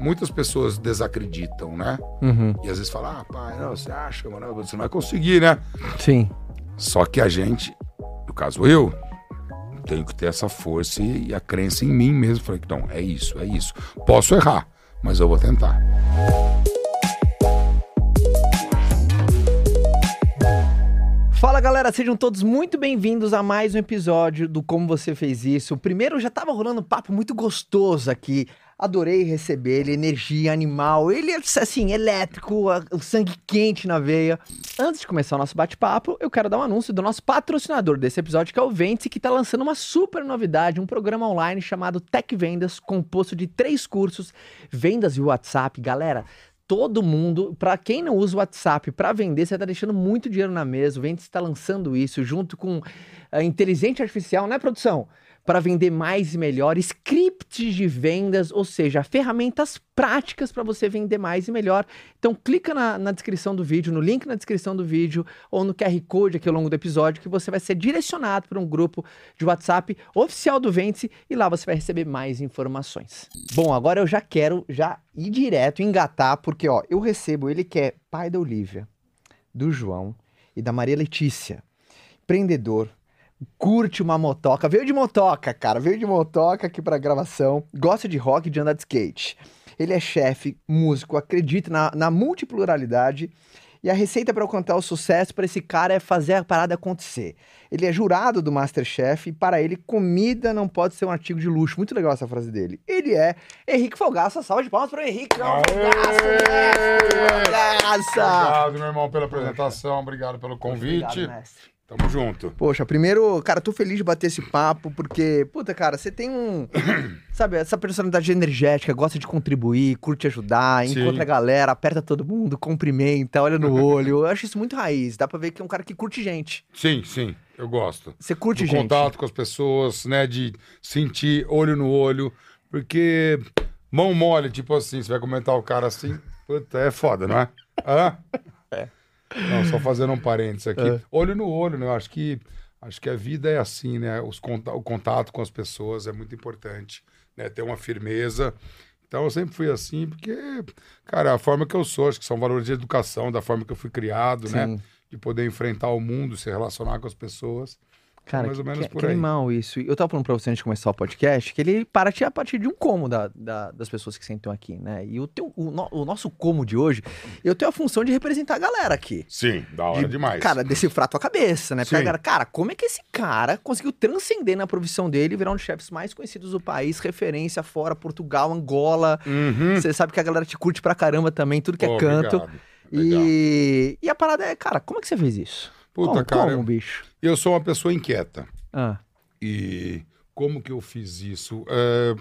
Muitas pessoas desacreditam, né? Uhum. E às vezes falam, ah, pai, não, você acha, mano, você não vai conseguir, né? Sim. Só que a gente, no caso eu, tenho que ter essa força e, a crença em mim mesmo. Falei, não, é isso, é isso. Posso errar, mas eu vou tentar. Fala galera, sejam todos muito bem-vindos a mais um episódio do Como Você Fez Isso. O primeiro já tava rolando um papo muito gostoso aqui. Adorei receber ele, energia animal, ele é assim, elétrico, o sangue quente na veia. Antes de começar o nosso bate-papo, eu quero dar um anúncio do nosso patrocinador desse episódio, que é o Vente, que tá lançando uma super novidade, um programa online chamado Tech Vendas, composto de três cursos, vendas e WhatsApp. Galera, todo mundo, para quem não usa o WhatsApp para vender, você tá deixando muito dinheiro na mesa. O Ventes está lançando isso junto com a inteligência artificial, né, produção? Para vender mais e melhor, scripts de vendas, ou seja, ferramentas práticas para você vender mais e melhor. Então, clica na, na descrição do vídeo, no link na descrição do vídeo ou no QR Code aqui ao longo do episódio, que você vai ser direcionado para um grupo de WhatsApp oficial do Vence e lá você vai receber mais informações. Bom, agora eu já quero já ir direto, engatar, porque ó, eu recebo ele que é pai da Olivia, do João e da Maria Letícia, empreendedor, curte uma motoca, veio de motoca, cara, veio de motoca aqui pra gravação, gosta de rock e de andar de skate. Ele é chefe, músico, acredita na, na multipluralidade e a receita para eu contar o sucesso para esse cara é fazer a parada acontecer. Ele é jurado do Masterchef e para ele comida não pode ser um artigo de luxo. Muito legal essa frase dele. Ele é Henrique Folgaça. Salve de palmas para o Henrique. Folgaça. Obrigado, meu irmão, pela apresentação. Obrigado pelo convite. Obrigado, mestre. Tamo junto. Poxa, primeiro, cara, tô feliz de bater esse papo, porque, puta, cara, você tem um. sabe, essa personalidade energética, gosta de contribuir, curte ajudar, Sim. encontra a galera, aperta todo mundo, cumprimenta, olha no olho. Eu acho isso muito raiz. Dá pra ver que é um cara que curte gente. Sim, sim, eu gosto. Você curte Do gente. contato com as pessoas, né? De sentir olho no olho. Porque mão mole, tipo assim, você vai comentar o cara assim, puta, é foda, não é? Hã? É. Não, só fazendo um parênteses aqui. Olho no olho, né? Eu acho que, acho que a vida é assim, né? Os o contato com as pessoas é muito importante, né? Ter uma firmeza. Então eu sempre fui assim, porque, cara, a forma que eu sou, acho que são valores de educação, da forma que eu fui criado, né? Sim. De poder enfrentar o mundo, se relacionar com as pessoas. Cara, mais ou que, menos que, por que aí. animal isso. Eu tava falando pra você antes de começar o podcast que ele parte a partir de um como da, da- das pessoas que sentam aqui, né? E o, teu, o, no- o nosso como de hoje, eu tenho a função de representar a galera aqui. Sim, da hora de, demais. Cara, decifrar tua cabeça, né? Porque, Sim. cara, cara, como é que esse cara conseguiu transcender na profissão dele e virar um dos chefes mais conhecidos do país, referência fora, Portugal, Angola. Uhum. Você sabe que a galera te curte pra caramba também, tudo que Pô, é canto. E, e a parada é, cara, como é que você fez isso? Puta, como, cara, como, bicho? eu sou uma pessoa inquieta. Ah, E como que eu fiz isso? É,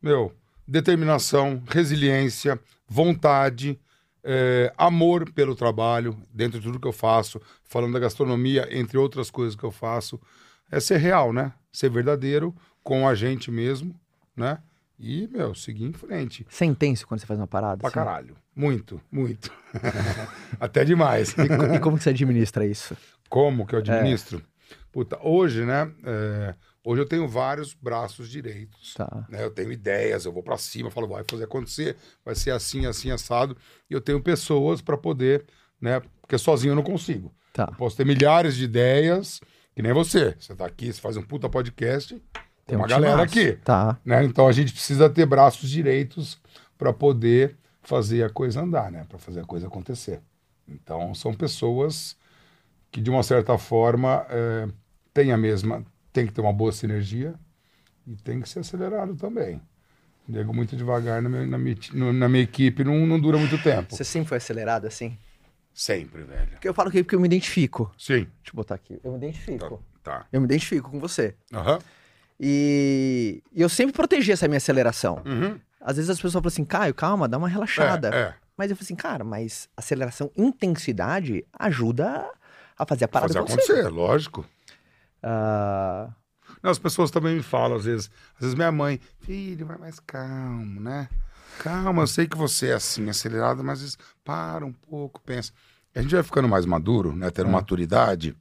meu, determinação, resiliência, vontade, é, amor pelo trabalho, dentro de tudo que eu faço, falando da gastronomia, entre outras coisas que eu faço, é ser real, né? Ser verdadeiro com a gente mesmo, né? E, meu, seguir em frente. você é intenso quando você faz uma parada? Pra assim? caralho. Muito, muito. Até demais. E, e como que você administra isso? Como que eu administro? Puta, hoje, né? é, hoje eu tenho vários braços direitos. Tá. né? Eu tenho ideias, eu vou pra cima, falo, vai fazer acontecer, vai ser assim, assim, assado. E eu tenho pessoas para poder, né? Porque sozinho eu não consigo. Tá. Eu posso ter milhares de ideias, que nem você. Você tá aqui, você faz um puta podcast, tem, um uma galera aqui. Tá. Né? Então a gente precisa ter braços direitos para poder fazer a coisa andar, né? Para fazer a coisa acontecer. Então são pessoas que de uma certa forma é, têm a mesma, tem que ter uma boa sinergia e tem que ser acelerado também. Nego muito devagar na minha, na minha, na minha equipe não, não dura muito tempo. Você sempre foi acelerado assim? Sempre, velho. Porque eu falo que porque eu me identifico. Sim. Deixa eu botar aqui. Eu me Tá. identifico. tá. Eu me identifico com você. Aham. E, e eu sempre protegi essa minha aceleração. Uhum. Às vezes as pessoas falam assim, Caio, calma, dá uma relaxada. É, é. Mas eu falei assim, cara, mas aceleração, intensidade ajuda a fazer a parada Fazer acontecer. acontecer, lógico. Ah, Não, as pessoas também me falam, às vezes. Às vezes minha mãe, filho, vai mais calmo, né? Calma, eu sei que você é assim, acelerado, mas às vezes para um pouco, pensa. A gente vai ficando mais maduro, né? Tendo maturidade.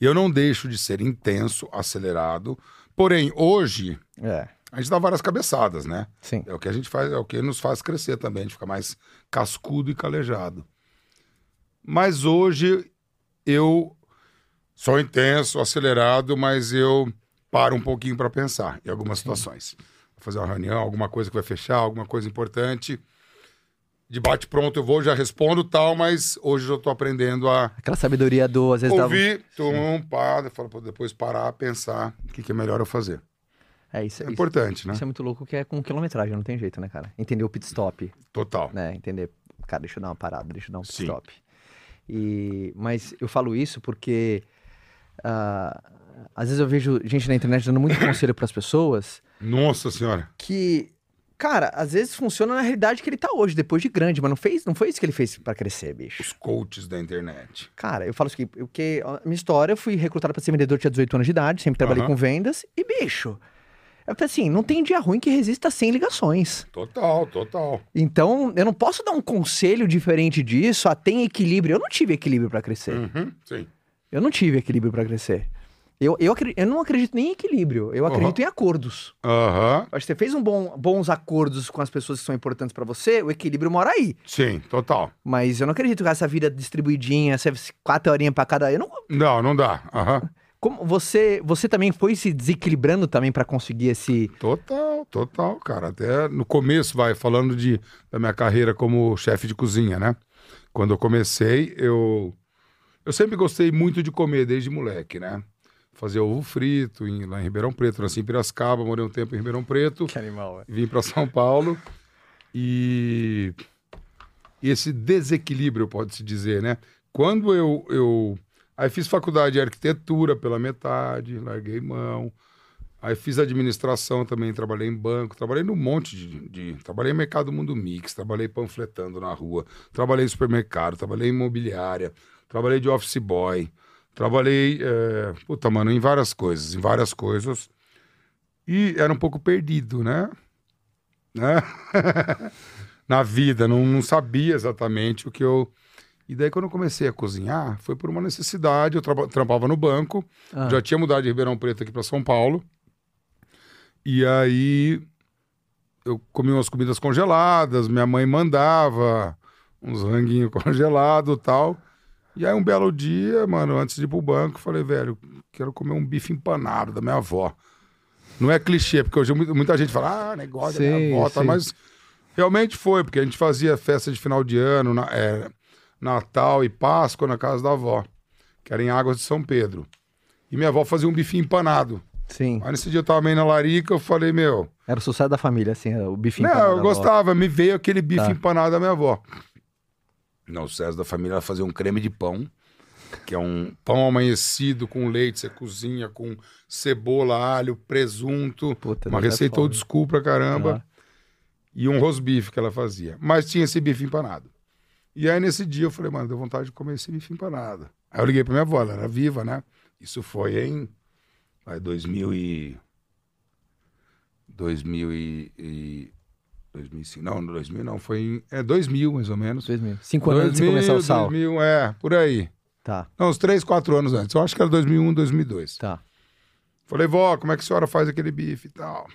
E eu não deixo de ser intenso, acelerado. Porém, hoje, é, a gente dá várias cabeçadas, né? sim. É o que a gente faz, é o que nos faz crescer também, a gente fica mais cascudo e calejado. Mas hoje eu sou intenso, acelerado, mas eu paro um pouquinho para pensar em algumas situações. Vou fazer uma reunião, alguma coisa que vai fechar, alguma coisa importante. De bate pronto eu vou, já respondo tal, mas hoje eu estou aprendendo a Aquela sabedoria do, às vezes, ouvir, tum, para, falo, pô, depois parar, pensar o que, que é melhor eu fazer. É isso, É isso, importante, né? isso é muito louco que é com quilometragem, não tem jeito, né, cara? Entender o pit stop, Total. né? Entender, cara, deixa eu dar uma parada, deixa eu dar um pit Sim. stop. E, mas eu falo isso porque ah, às vezes eu vejo gente na internet dando muito conselho para as pessoas Nossa senhora. que, cara, às vezes funciona na realidade que ele tá hoje, depois de grande, mas não fez, não foi isso que ele fez para crescer, bicho. Os coaches da internet. Cara, eu falo isso aqui, porque a minha história, eu fui recrutado para ser vendedor, tinha 18 anos de idade, sempre trabalhei Aham. com vendas, e bicho, eu falei assim, não tem dia ruim que resista 100 ligações. Total, total. Então, eu não posso dar um conselho diferente disso, ah, tem equilíbrio. Eu não tive equilíbrio para crescer. Uhum, sim. Eu não tive equilíbrio para crescer. Eu, eu, eu não acredito nem em equilíbrio, eu Uhum. acredito em acordos. Aham, Acho que você fez um bom, bons acordos com as pessoas que são importantes para você, o equilíbrio mora aí. sim, total. Mas eu não acredito que essa vida distribuidinha, essa quatro horinhas para cada. Eu não, Não, não dá. Aham. como você, você também foi se desequilibrando também para conseguir esse. Total, total, cara. Até no começo, vai, falando de, da minha carreira como chefe de cozinha, né? Quando eu comecei, eu, eu sempre gostei muito de comer, desde moleque, né? Fazia ovo frito em- lá em Ribeirão Preto, nasci em Piracicaba, morei um tempo em Ribeirão Preto. Que animal, velho. vim para São Paulo e e esse desequilíbrio, pode-se dizer, né? Quando eu, eu. Aí fiz faculdade de arquitetura pela metade, larguei mão. Aí fiz administração também, trabalhei em banco, trabalhei num monte de. de- trabalhei em mercado mundo mix, trabalhei panfletando na rua, trabalhei em supermercado, trabalhei em imobiliária, trabalhei de office boy, trabalhei. é, puta, mano, em várias coisas, em várias coisas. E era um pouco perdido, né? né? Na vida, não, não sabia exatamente o que eu. E daí, quando eu comecei a cozinhar, foi por uma necessidade. Eu traba- trampava no banco, Ah. já tinha mudado de Ribeirão Preto aqui para São Paulo. E aí, eu comi umas comidas congeladas, minha mãe mandava uns ranguinhos congelados e tal. E aí, um belo dia, mano, antes de ir pro banco, falei, velho, quero comer um bife empanado da minha avó. Não é clichê, porque hoje mu- muita gente fala, ah, negócio da minha avó, tá? mas realmente foi, porque a gente fazia festa de final de ano, na- é, Natal e Páscoa na casa da avó, que era em Águas de São Pedro. E minha avó fazia um bifinho empanado. Sim. Aí nesse dia eu tava meio na larica, eu falei, meu, Era o sucesso da família, assim, o não, empanado eu da avó. gostava, me veio aquele bife Tá. empanado da minha avó. Não, o César da família ela fazia um creme de pão, que é um pão amanhecido com leite, você cozinha com cebola, alho, presunto, Puta, uma receita old school pra caramba, e um rosbife que ela fazia. Mas tinha esse bife empanado. E aí nesse dia eu falei, mano, deu vontade de comer esse bife empanado. Aí eu liguei pra minha avó, ela era viva, né? Isso foi em vai, 2000 e... 2000 e... e 2005, não, 2000 não, foi em... É 2000 mais ou menos. 2000. Cinco anos antes de começar o sal. 2000, é, por aí. Tá, Não, uns 3, 4 anos antes. Eu acho que era 2001, 2002. tá. Falei, vó, como é que a senhora faz aquele bife e tal?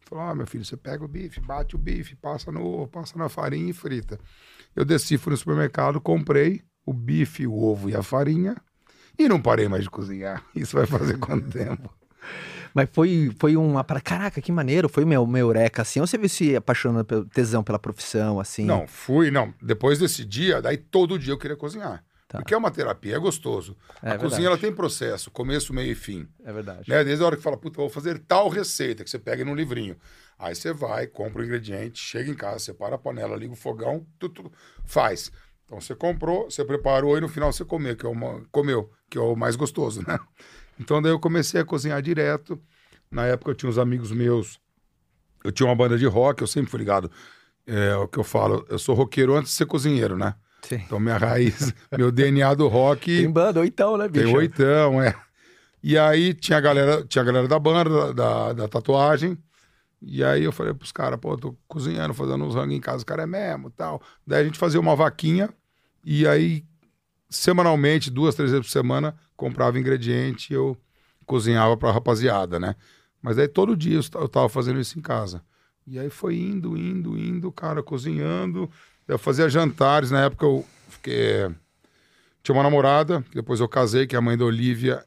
Falou, ah, meu filho, você pega o bife, bate o bife, passa no ovo, passa na farinha e frita. Eu desci, fui no supermercado, comprei o bife, o ovo e a farinha e não parei mais de cozinhar. Isso vai fazer quanto tempo? Mas foi, foi uma. Pra, caraca, que maneiro. Foi meu, meu eureka, assim. Ou você veio se apaixonando pelo tesão pela profissão, assim? Não, fui, não. Depois desse dia, daí todo dia eu queria cozinhar. Tá. Porque é uma terapia, é gostoso. É a verdade. cozinha ela tem processo, começo, meio e fim. É verdade. Né? Desde a hora que fala, puta, vou fazer tal receita que você pega num livrinho. Aí você vai, compra o ingrediente, chega em casa, separa a panela, liga o fogão, tudo, tudo, faz. Então você comprou, você preparou e no final você comeu, que é uma, comeu, que é o mais gostoso, né? Então daí eu comecei a cozinhar direto. Na época eu tinha uns amigos meus eu tinha uma banda de rock, eu sempre fui ligado. É o que eu falo, eu sou roqueiro antes de ser cozinheiro, né? Sim. Então minha raiz, meu DNA do rock. Tem banda, oitão, né, bicho? Tem oitão, é. E aí tinha a galera, tinha a galera da banda, da, da tatuagem. E aí eu falei pros caras, pô, eu tô cozinhando, fazendo uns rangos em casa, o cara é mesmo tal. Daí a gente fazia uma vaquinha e aí, semanalmente, duas, três vezes por semana, comprava ingrediente e eu cozinhava pra rapaziada, né? Mas aí todo dia eu tava fazendo isso em casa. E aí foi indo, indo, indo, cara, cozinhando. Eu fazia jantares, na época eu fiquei... Tinha uma namorada, depois eu casei, que é a mãe da Olivia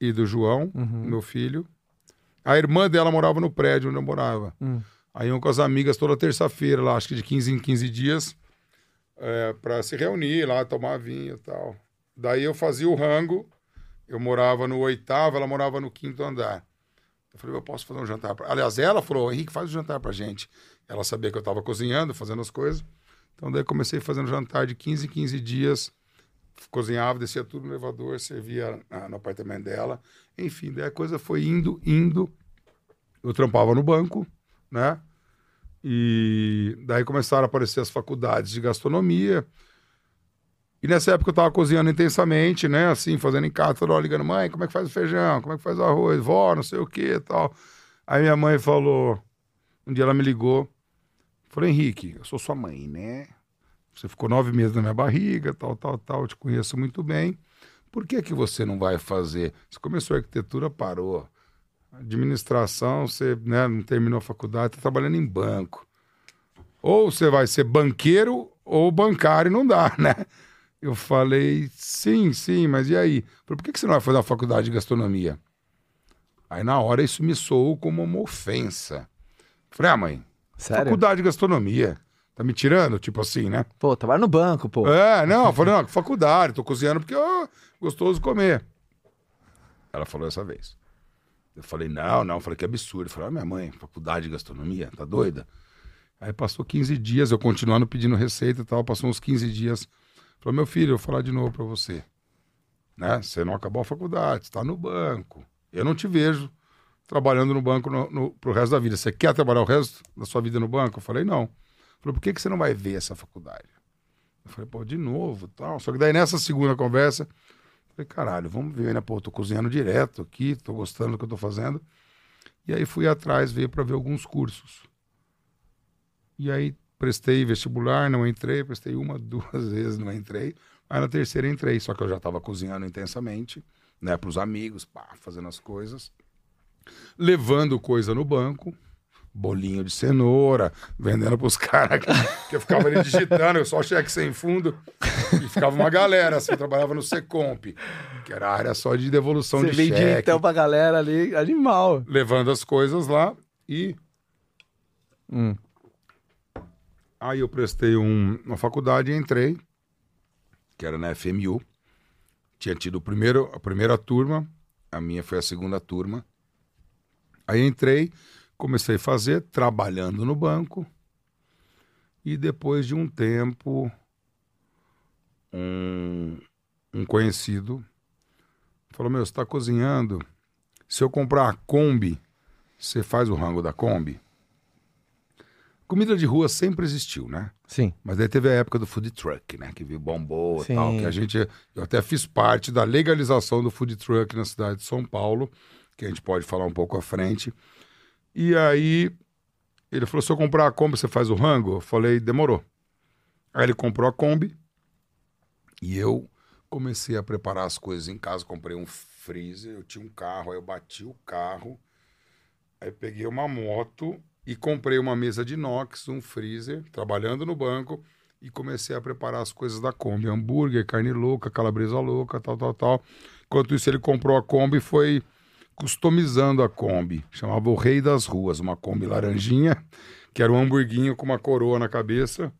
e do João, Uhum. meu filho. A irmã dela morava no prédio onde eu morava. Hum. Aí iam com as amigas toda terça-feira, lá, acho que de 15 em 15 dias, é, para se reunir lá, tomar vinho e tal. Daí eu fazia o rango, eu morava no oitavo, ela morava no quinto andar. Eu falei, eu posso fazer um jantar. Pra... Aliás, ela falou, Henrique, faz o jantar pra gente. Ela sabia que eu tava cozinhando, fazendo as coisas. Então daí comecei fazendo jantar de 15 em 15 dias. Cozinhava, descia tudo no elevador, servia ah, no apartamento dela. Enfim, daí a coisa foi indo, indo. Eu trampava no banco, né? E daí começaram a aparecer as faculdades de gastronomia. E nessa época eu tava cozinhando intensamente, né? Assim, fazendo em casa, toda hora ligando, mãe, como é que faz o feijão? Como é que faz o arroz? Vó, não sei o que e tal. Aí minha mãe falou, um dia ela me ligou, falou, Henrique, eu sou sua mãe, né? Você ficou nove meses na minha barriga, tal, tal, tal, eu te conheço muito bem. Por que que você não vai fazer? Você começou a arquitetura, parou. Administração, você né, não terminou a faculdade, está trabalhando em banco. Ou você vai ser banqueiro ou bancário, não dá, né? Eu falei, sim, sim, mas e aí? Por que que você não vai fazer a faculdade de gastronomia? Aí na hora isso me soou como uma ofensa. Falei, ah, mãe, Sério? faculdade de gastronomia. Tá me tirando? Tipo assim, né? Pô, trabalha no banco, pô. É, não, eu falei, não, faculdade, tô cozinhando porque é gostoso comer. Ela falou essa vez. Eu falei, não, não, eu falei que absurdo. Eu falei, ah, minha mãe, faculdade de gastronomia, tá doida? Aí passou 15 dias, eu continuando pedindo receita e tal, passou uns 15 dias. Falou, meu filho, eu vou falar de novo pra você. Né? Você não acabou a faculdade, você tá no banco. Eu não te vejo trabalhando no banco no, no, pro resto da vida. Você quer trabalhar o resto da sua vida no banco? Eu falei, não. Falou, por que, que você não vai ver essa faculdade? Eu falei, pô, de novo tal. Só que daí nessa segunda conversa, falei, caralho, vamos ver, né? Pô, tô cozinhando direto aqui, tô gostando do que eu tô fazendo. E aí fui atrás, ver para ver alguns cursos. E aí prestei vestibular, não entrei, prestei uma, duas vezes, não entrei. Aí na terceira entrei, só que eu já tava cozinhando intensamente, né, pros amigos, pá, fazendo as coisas. Levando coisa no banco, bolinho de cenoura, vendendo pros caras que, que eu ficava ali digitando, eu só cheque sem fundo, e ficava uma galera, assim, eu trabalhava no Secomp, que era a área só de devolução Você de vendia cheque, então pra galera ali, animal. levando as coisas lá, e Hum. Aí eu prestei um- uma faculdade e entrei, que era na FMU, tinha tido o primeiro, a primeira turma, a minha foi a segunda turma, aí entrei, comecei a fazer, trabalhando no banco, e depois de um tempo, um, um conhecido falou, meu, você está cozinhando, se eu comprar a Kombi, você faz o rango da Kombi? Comida de rua sempre existiu, né? Sim. Mas daí teve a época do food truck, né? Que veio bombou e tal. Que a gente. Eu até fiz parte da legalização do food truck na cidade de São Paulo, que a gente pode falar um pouco à frente. E aí ele falou: se eu comprar a Kombi, você faz o rango? Eu falei, demorou. Aí ele comprou a Kombi e eu comecei a preparar as coisas em casa. Comprei um freezer, eu tinha um carro, aí eu bati o carro, aí peguei uma moto e comprei uma mesa de inox, um freezer, trabalhando no banco, e comecei a preparar as coisas da Kombi. Hambúrguer, carne louca, calabresa louca, tal, tal, tal. Enquanto isso, ele comprou a Kombi e foi customizando a Kombi. Chamava o Rei das Ruas, uma Kombi laranjinha, que era um hamburguinho com uma coroa na cabeça.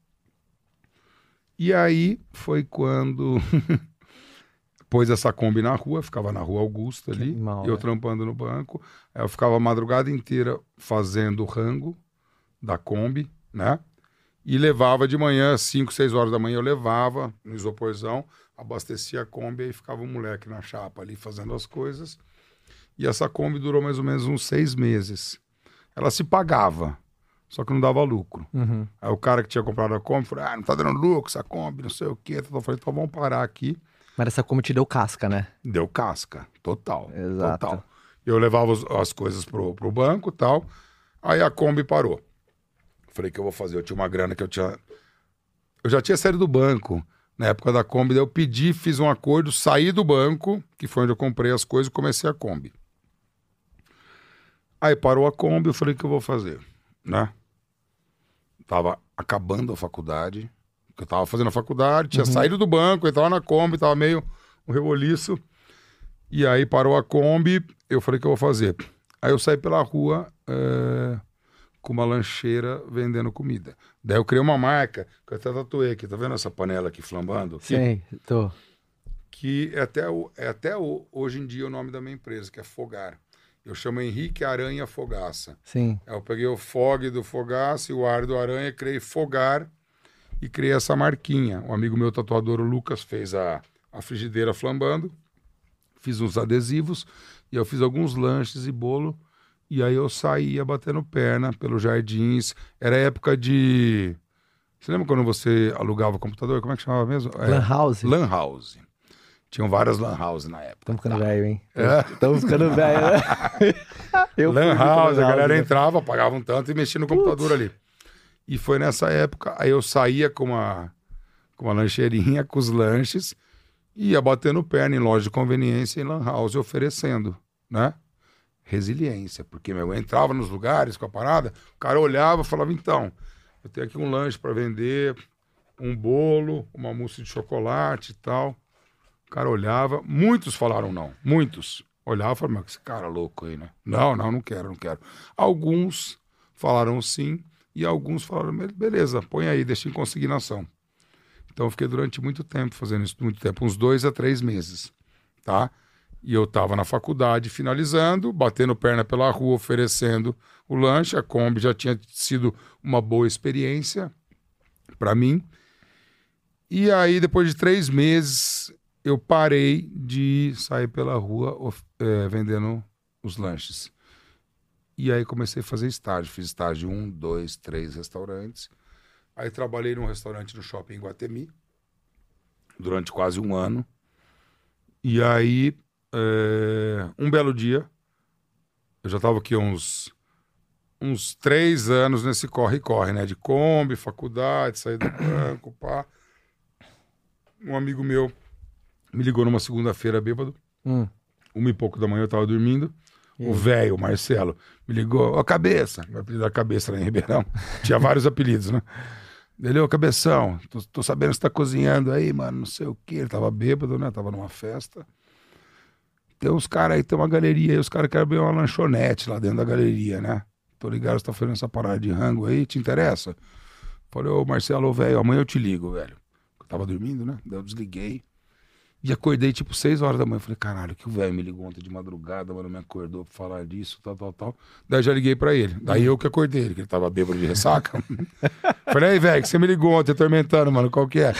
E aí foi quando pôs essa Kombi na rua, ficava na rua Augusta ali, e eu né? trampando no banco. Aí eu ficava a madrugada inteira fazendo o rango da Kombi, né? E levava de manhã, 5, 6 horas da manhã, eu levava no isoporzão, abastecia a Kombi e ficava um moleque na chapa ali fazendo as coisas. E essa Kombi durou mais ou menos uns seis meses. Ela se pagava, só que não dava lucro. Uhum. Aí o cara que tinha comprado a Kombi falou: ah, não tá dando lucro essa Kombi, não sei o quê. Eu falei: então vamos parar aqui. Mas essa como te deu casca, né? Deu casca, total. Exato. Total. Eu levava as coisas pro, pro banco e tal. Aí a Kombi parou. Falei, o que eu vou fazer? Eu tinha uma grana que eu tinha. Eu já tinha saído do banco. Na época da Kombi, daí eu pedi, fiz um acordo, saí do banco, que foi onde eu comprei as coisas e comecei a Kombi. Aí parou a Kombi, eu falei, o que eu vou fazer? Né? Tava acabando a faculdade. Que Eu tava fazendo a faculdade, tinha saído do banco, entrava na Kombi, tava meio um reboliço. E aí parou a Kombi, eu falei, o que eu vou fazer? Aí eu saí pela rua eh, com uma lancheira vendendo comida. Daí eu criei uma marca, que eu até tatuei aqui, tá vendo essa panela aqui flambando? Aqui? Sim, tô. que é até, o, é até o, hoje em dia o nome da minha empresa, que é Fogar. Eu chamo Henrique Aranha Fogaça. Sim. Aí Eu peguei o Fog do Fogaça e o Ar do Aranha, criei Fogar e criei essa marquinha. Um amigo meu tatuador, o Lucas, fez a, a frigideira flambando, fiz uns adesivos e eu fiz alguns lanches e bolo. E aí eu saía batendo perna pelos jardins. Era época de. Você lembra quando você alugava computador? Como é que chamava mesmo? É, Lan House. Lan House. Tinham várias Lan House na época. Estamos ficando velho, hein? É. Estamos ficando velho, né? Lan House, a galera né? entrava, pagava um tanto e mexia no computador ali. E foi nessa época, aí eu saía com uma, com uma lancheirinha, com os lanches, e ia batendo perna em loja de conveniência em Lan House, oferecendo, né? Resiliência, porque meu, eu entrava nos lugares com a parada, o cara olhava e falava, então, eu tenho aqui um lanche para vender, um bolo, uma mousse de chocolate e tal. O cara olhava, muitos falaram não, muitos. Olhava e falavam, mas esse cara louco aí, né? Não, não, não quero, não quero. Alguns falaram sim e alguns falaram, "Be- beleza, põe aí, deixa em consignação. Então eu fiquei durante muito tempo fazendo isso, muito tempo, uns dois a três meses, tá? E eu estava na faculdade finalizando, batendo perna pela rua, oferecendo o lanche. A Kombi já tinha sido uma boa experiência para mim. E aí, depois de três meses, eu parei de sair pela rua eh, vendendo os lanches. E aí comecei a fazer estágio. Fiz estágio em um, dois, três restaurantes. Aí trabalhei num restaurante no shopping em Guatemi durante quase um ano. E aí, eh, um belo dia, eu já estava aqui uns, uns três anos nesse corre-corre, né? De Kombi, faculdade, sair do banco, pá. Um amigo meu me ligou numa segunda-feira bêbado, Hum. uma e pouco da manhã eu tava dormindo. O velho, Marcelo, me ligou, ó, cabeça, meu apelido era cabeça lá em Ribeirão. Tinha vários apelidos, né? Ele, ô, cabeção, tô, tô sabendo que você tá cozinhando aí, mano, não sei o quê. Ele tava bêbado, né? Tava numa festa. Tem uns caras aí, tem uma galeria aí, os caras querem abrir uma lanchonete lá dentro da galeria, né? Tô ligado, você tá fazendo essa parada de rango aí, te interessa? Falei, ô Marcelo, velho, amanhã eu te ligo, velho. Eu tava dormindo, né? Daí eu desliguei. E acordei tipo 6 horas da manhã. Falei, caralho, que o velho me ligou ontem de madrugada, mano, me acordou pra falar disso, tal, tal, tal. Daí já liguei pra ele. Daí eu que acordei ele, que ele tava bêbado de ressaca. Falei, aí, velho, que você me ligou ontem atormentando, mano, qual que é?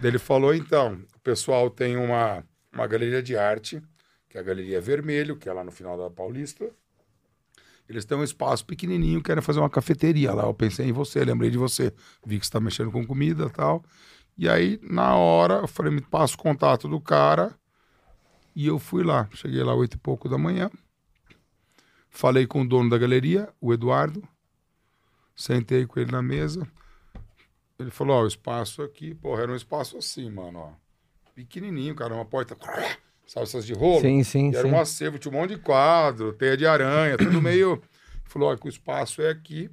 Daí ele falou, então, o pessoal tem uma, uma galeria de arte, que é a Galeria Vermelho, que é lá no final da Paulista. Eles têm um espaço pequenininho, querem fazer uma cafeteria lá. Eu pensei em você, lembrei de você. Vi que você tá mexendo com comida e tal. E aí, na hora, eu falei, me passa o contato do cara. E eu fui lá. Cheguei lá oito e pouco da manhã. Falei com o dono da galeria, o Eduardo. Sentei com ele na mesa. Ele falou, ó, o espaço aqui, porra, era um espaço assim, mano, ó. Pequenininho, cara, uma porta... Sabe essas de rolo? Sim, sim, E era sim. um acervo, tinha um monte de quadro, teia de aranha, tudo meio... Ele falou, ó, que o espaço é aqui.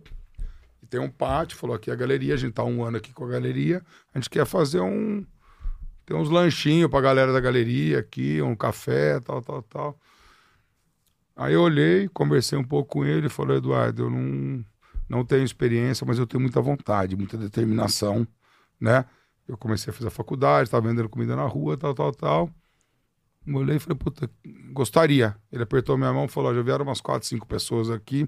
Tem um pátio, falou aqui é a galeria, a gente tá um ano aqui com a galeria. A gente quer fazer um... Tem uns lanchinhos pra galera da galeria aqui, um café, tal, tal, tal. Aí eu olhei, conversei um pouco com ele falei, Eduardo, eu não, não tenho experiência, mas eu tenho muita vontade, muita determinação, né? Eu comecei a fazer a faculdade, estava vendendo comida na rua, tal, tal, tal. Eu olhei e falei, puta, gostaria. Ele apertou minha mão e falou, "Ó, já vieram umas quatro, cinco pessoas aqui,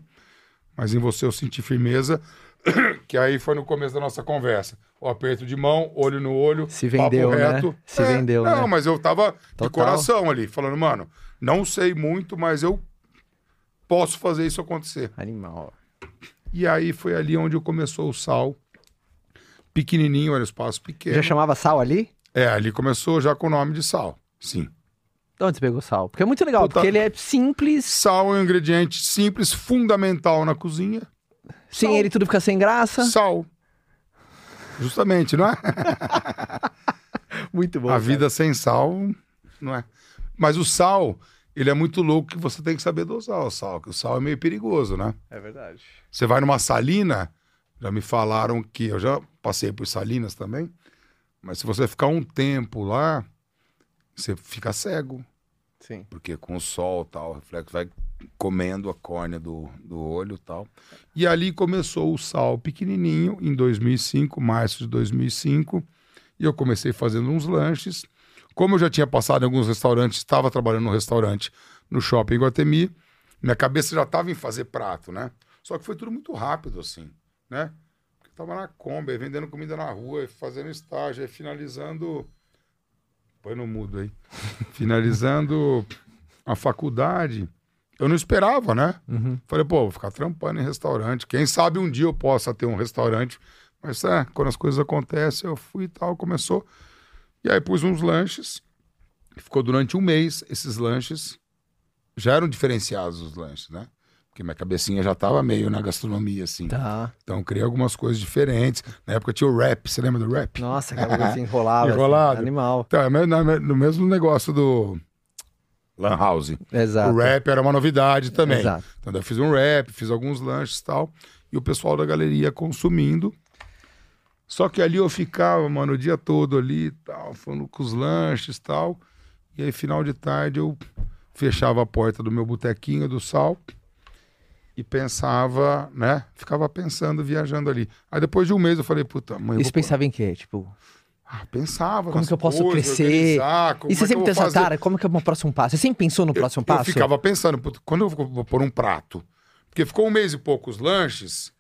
mas em você eu senti firmeza, que aí foi no começo da nossa conversa. O aperto de mão, olho no olho, Se vendeu, né? reto. Se É, vendeu, Não, né? mas eu tava de Total. coração ali, falando, mano, não sei muito, mas eu posso fazer isso acontecer. Animal. E aí foi ali onde começou o sal. Pequenininho, era espaço pequeno. Já chamava sal ali? É, ali começou já com o nome de sal. Sim. De onde você pegou sal? Porque é muito legal, Puta- porque ele é simples. Sal é um ingrediente simples, fundamental na cozinha. Sem Sal. ele tudo fica sem graça. Sal. Justamente, não é? Muito bom. a vida sem sal, não é? Mas o sal, ele é muito louco que você tem que saber dosar o sal, que o sal é meio perigoso, né? É verdade. Você vai numa salina, já me falaram que eu já passei por salinas também, mas se você ficar um tempo lá, você fica cego, Sim. porque com o sol tal, o reflexo vai comendo a córnea do, do olho tal. E ali começou o sal pequenininho, em 2005, março de 2005, e eu comecei fazendo uns lanches. Como eu já tinha passado em alguns restaurantes, estava trabalhando no restaurante no shopping Guatemi, minha cabeça já estava em fazer prato, né? Só que foi tudo muito rápido, assim, né? Eu tava na Kombi, vendendo comida na rua, fazendo estágio, aí finalizando... Põe no mudo aí. finalizando a faculdade, eu não esperava, né? Uhum. Falei, pô, vou ficar trampando em restaurante. Quem sabe um dia eu possa ter um restaurante. Mas é, quando as coisas acontecem, eu fui e tal, começou. E aí pus uns lanches. Ficou durante um mês esses lanches. Já eram diferenciados os lanches, né? Porque minha cabecinha já tava meio na gastronomia, assim. Tá. Então eu criei algumas coisas diferentes. Na época tinha o rap, você lembra do rap? Nossa, aquela coisa assim, enrolava. assim, Enrolado. animal. Então, é no mesmo negócio do Lan House. Exato. O rap era uma novidade também. Exato. Então eu fiz um rap, fiz alguns lanches e tal. E o pessoal da galeria consumindo. Só que ali eu ficava, mano, o dia todo ali e tal, falando com os lanches e tal. E aí, final de tarde, eu fechava a porta do meu botequinho do sal e pensava, né? Ficava pensando, viajando ali. Aí depois de um mês eu falei, puta, mãe. eu Isso pôr- pensava em quê? Tipo, Ah, pensava. Como que eu posso coisas, crescer? e você é eu sempre vou pensa, fazer. cara, como que é o próximo passo? Você sempre pensou no próximo Eu passo? ficava pensando, puta, quando eu vou, pôr um prato? Porque ficou um mês e pouco os lanches.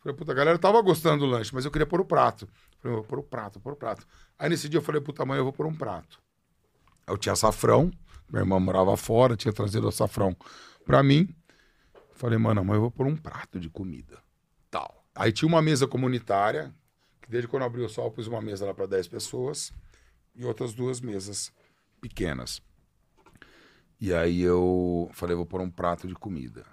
Falei, puta, a galera tava gostando do lanche, mas eu queria pôr o prato. Falei, vou pôr o prato, vou pôr o prato. Aí nesse dia eu falei, puta, mãe, eu vou pôr um prato. Eu tinha açafrão, minha irmã morava fora, tinha trazido açafrão pra mim. Falei, mano, mãe, eu vou pôr um prato de comida. Tal. Aí tinha uma mesa comunitária, que desde quando abriu o sol, eu pus uma mesa lá pra 10 pessoas e outras duas mesas pequenas. E aí eu falei, vou pôr um prato de comida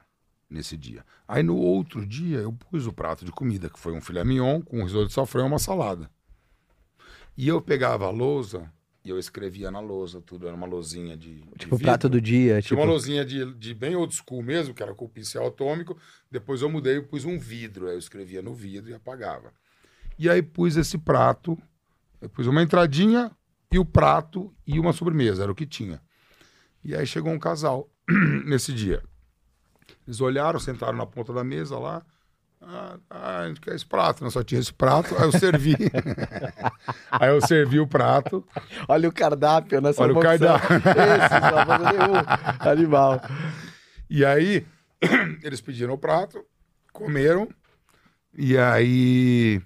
nesse dia. Aí no outro dia eu pus o prato de comida, que foi um filé mignon com um risoto de safrão e uma salada. E eu pegava a lousa e eu escrevia na lousa tudo, era uma lousinha de, de Tipo, o vidro. prato do dia. Tinha Tipo, uma lousinha de, de bem old school mesmo, que era com o pincel atômico. Depois eu mudei e pus um vidro. Aí eu escrevia no vidro e apagava. E aí pus esse prato, eu pus uma entradinha e o prato e uma sobremesa, era o que tinha. E aí chegou um casal nesse dia. Eles olharam, sentaram na ponta da mesa lá. Ah, ah, a gente quer esse prato, não só tinha esse prato. Aí eu servi. aí eu servi o prato. olha o cardápio nessa Olha o cardápio. Esse, só. Animal. E aí, eles pediram o prato, comeram, e aí.